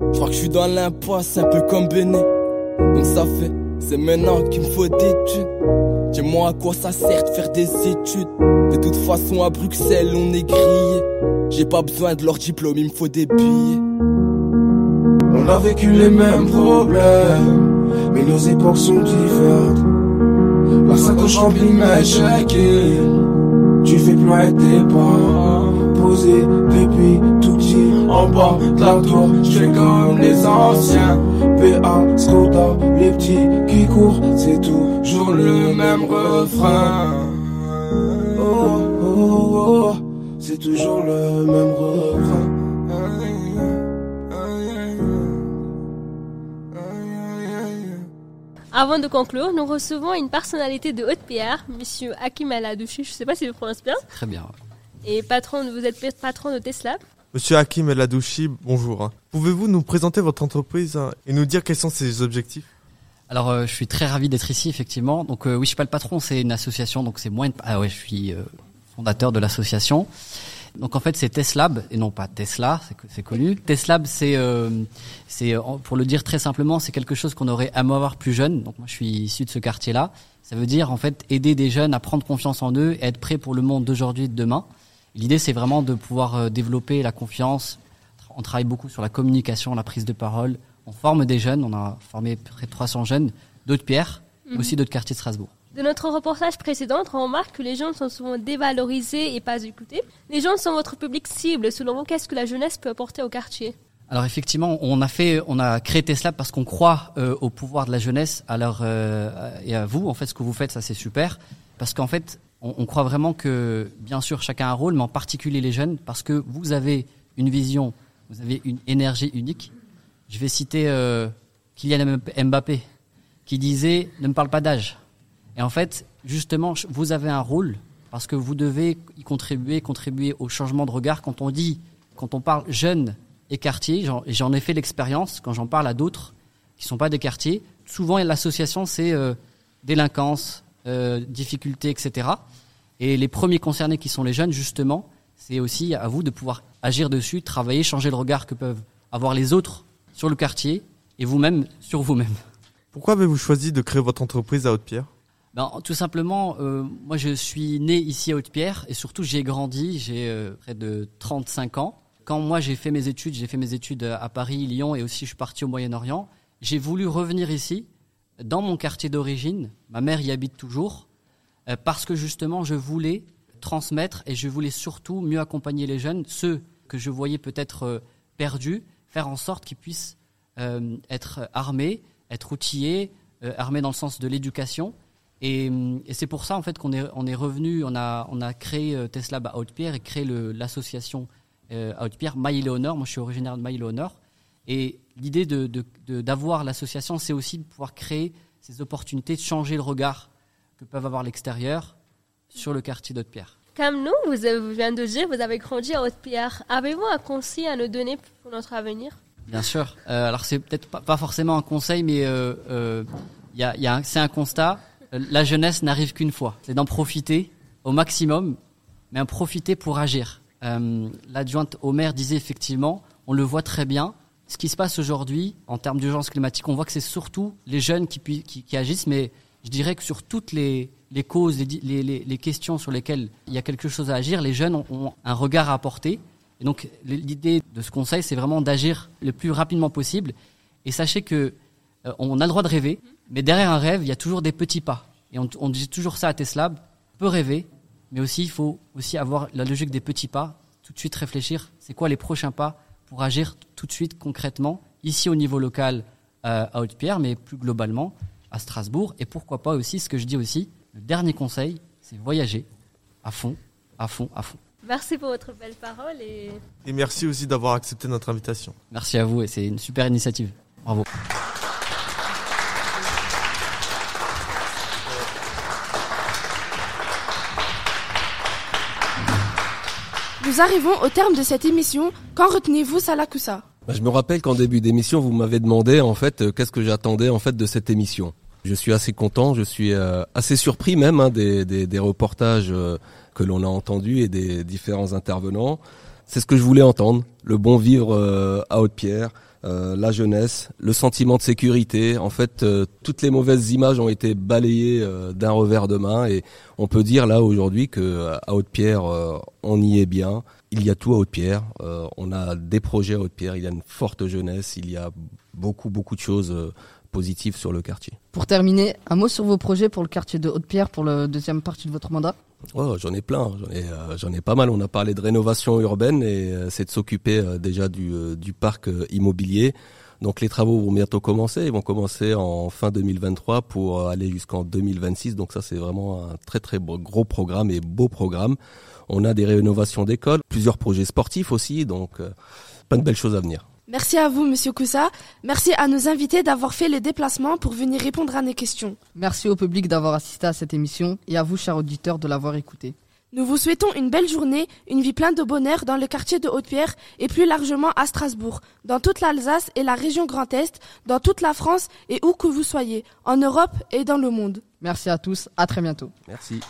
Je crois que je suis dans l'impasse, un peu comme Béné. Donc ça fait, c'est maintenant qu'il me faut des études. Dis-moi à quoi ça sert de faire des études. De toute façon, à Bruxelles, on est grillé. J'ai pas besoin de leur diplôme, il me faut des billets. On a vécu les mêmes problèmes, mais nos époques sont différentes. La sacoche remplie mes chèques Tu fais pleurer tes pas. Posé depuis tout petit En bas de la tour Je comme les anciens. PA, Skoda, les petits qui courent C'est toujours le même refrain. Oh oh oh C'est toujours le même refrain Avant de conclure, nous recevons une personnalité de Haute-Pierre, Monsieur Hakim Aladouchi. Je ne sais pas si vous prononcez bien. Très bien. Et patron, vous êtes patron de Tesla. Monsieur Hakim El Adouchi, bonjour. Pouvez-vous nous présenter votre entreprise hein, et nous dire quels sont ses objectifs? Alors, euh, je suis très ravi d'être ici, effectivement. Donc, euh, oui, je suis pas le patron, c'est une association, donc c'est moins. Ah ouais, je suis euh, fondateur de l'association. Donc, en fait, c'est Teslab et non pas Tesla, c'est connu. Teslab, c'est, c'est pour le dire très simplement, c'est quelque chose qu'on aurait à avoir plus jeune. Donc, moi, je suis issu de ce quartier-là. Ça veut dire, en fait, aider des jeunes à prendre confiance en eux et être prêts pour le monde d'aujourd'hui et de demain. L'idée, c'est vraiment de pouvoir développer la confiance. On travaille beaucoup sur la communication, la prise de parole, on forme des jeunes, on a formé près de 300 jeunes d'autres pierres, mhm. aussi d'autres quartiers de Strasbourg. De notre reportage précédent, on remarque que les jeunes sont souvent dévalorisés et pas écoutés. Les jeunes sont votre public cible. Selon vous, qu'est-ce que la jeunesse peut apporter au quartier? Alors effectivement, on a fait, on a créé Tesla parce qu'on croit euh, au pouvoir de la jeunesse, leur euh, et à vous. En fait, ce que vous faites, ça c'est super, parce qu'en fait, on, on, croit vraiment que, bien sûr, chacun a un rôle, mais en particulier les jeunes, parce que vous avez une vision, vous avez une énergie unique, je vais citer euh, Kylian Mbappé, qui disait ne me parle pas d'âge. Et en fait, justement, vous avez un rôle parce que vous devez y contribuer, contribuer au changement de regard. Quand on dit, quand on parle jeunes et quartier, j'en ai fait l'expérience quand j'en parle à d'autres qui sont pas des quartiers. Souvent, l'association c'est euh, délinquance, euh, difficultés, etc. Et les premiers concernés qui sont les jeunes, justement, c'est aussi à vous de pouvoir agir dessus, travailler, changer le regard que peuvent avoir les autres sur le quartier et vous-même sur vous-même. Pourquoi avez-vous choisi de créer votre entreprise à Haute-Pierre? Ben, Tout simplement, euh, moi je suis né ici à Haute-Pierre et surtout j'ai grandi, j'ai euh, près de 35 ans. Quand moi j'ai fait mes études, j'ai fait mes études à Paris, Lyon et aussi je suis parti au Moyen-Orient, j'ai voulu revenir ici, dans mon quartier d'origine, ma mère y habite toujours, euh, parce que justement je voulais transmettre et je voulais surtout mieux accompagner les jeunes, ceux que je voyais peut-être perdus, faire en sorte qu'ils puissent euh, être armés, être outillés, euh, armés dans le sens de l'éducation. Et, c'est pour ça en fait qu'on est, on est revenu, on a, on a créé euh, Tesla à Haute-Pierre et créé l'association à Haute-Pierre, Maïléonore. Moi je suis originaire de Maïléonore. Et l'idée d'avoir de, l'association, c'est aussi de pouvoir créer ces opportunités, de changer le regard que peuvent avoir l'extérieur sur le quartier d'Haute-Pierre. Comme nous, vous, vous venez de dire, vous avez grandi à Haute-Pierre. Avez-vous un conseil à nous donner pour notre avenir? Bien sûr. Euh, alors c'est peut-être pas, forcément un conseil, mais euh, euh, y a, y a c'est un constat. La jeunesse n'arrive qu'une fois. C'est d'en profiter au maximum, mais en profiter pour agir. L'adjointe au maire disait effectivement, on le voit très bien, ce qui se passe aujourd'hui en termes d'urgence climatique, on voit que c'est surtout les jeunes qui, agissent, mais je dirais que sur toutes les, causes, les, les, les, questions sur lesquelles il y a quelque chose à agir, les jeunes ont, un regard à apporter. Et donc l'idée de ce conseil, c'est vraiment d'agir le plus rapidement possible. Et sachez que euh, on a le droit de rêver, mais derrière un rêve, il y a toujours des petits pas. Et on, on dit toujours ça à Tesla, on peut rêver, mais aussi il faut aussi avoir la logique des petits pas, tout de suite réfléchir, c'est quoi les prochains pas pour agir tout de suite concrètement, ici au niveau local euh, à Haute-Pierre, mais plus globalement à Strasbourg, et pourquoi pas aussi, ce que je dis aussi, le dernier conseil, c'est voyager à fond, à fond, à fond. Merci pour votre belle parole et... Et merci aussi d'avoir accepté notre invitation. Merci à vous et c'est une super initiative. Bravo. Nous arrivons au terme de cette émission. Qu'en retenez-vous, Salakoussa bah, Je me rappelle qu'en début d'émission, vous m'avez demandé en fait euh, qu'est-ce que j'attendais en fait de cette émission. Je suis assez content, je suis euh, assez surpris même hein, des, des, reportages euh, que l'on a entendus et des différents intervenants. C'est ce que je voulais entendre, le bon vivre à Haute-Pierre, la jeunesse, le sentiment de sécurité. En fait, toutes les mauvaises images ont été balayées d'un revers de main et on peut dire là aujourd'hui que à Haute-Pierre, on y est bien. Il y a tout à Haute-Pierre. on a des projets à Haute-Pierre. Il y a une forte jeunesse. Il y a beaucoup beaucoup de choses positif sur le quartier. Pour terminer, un mot sur vos projets pour le quartier de Haute-Pierre pour la deuxième partie de votre mandat oh, J'en ai plein, j'en ai, euh, j'en ai pas mal. On a parlé de rénovation urbaine et euh, c'est de s'occuper euh, déjà du, du parc immobilier. Donc les travaux vont bientôt commencer, ils vont commencer en fin 2023 pour aller jusqu'en 2026. Donc ça c'est vraiment un très très gros programme et beau programme. On a des rénovations d'écoles, plusieurs projets sportifs aussi, donc plein de belles choses à venir. Merci à vous, Monsieur Koussa. Merci à nos invités d'avoir fait les déplacements pour venir répondre à nos questions. Merci au public d'avoir assisté à cette émission et à vous, chers auditeurs, de l'avoir écouté. Nous vous souhaitons une belle journée, une vie pleine de bonheur dans le quartier de Haute-Pierre et plus largement à Strasbourg, dans toute l'Alsace et la région Grand Est, dans toute la France et où que vous soyez, en Europe et dans le monde. Merci à tous, à très bientôt. Merci.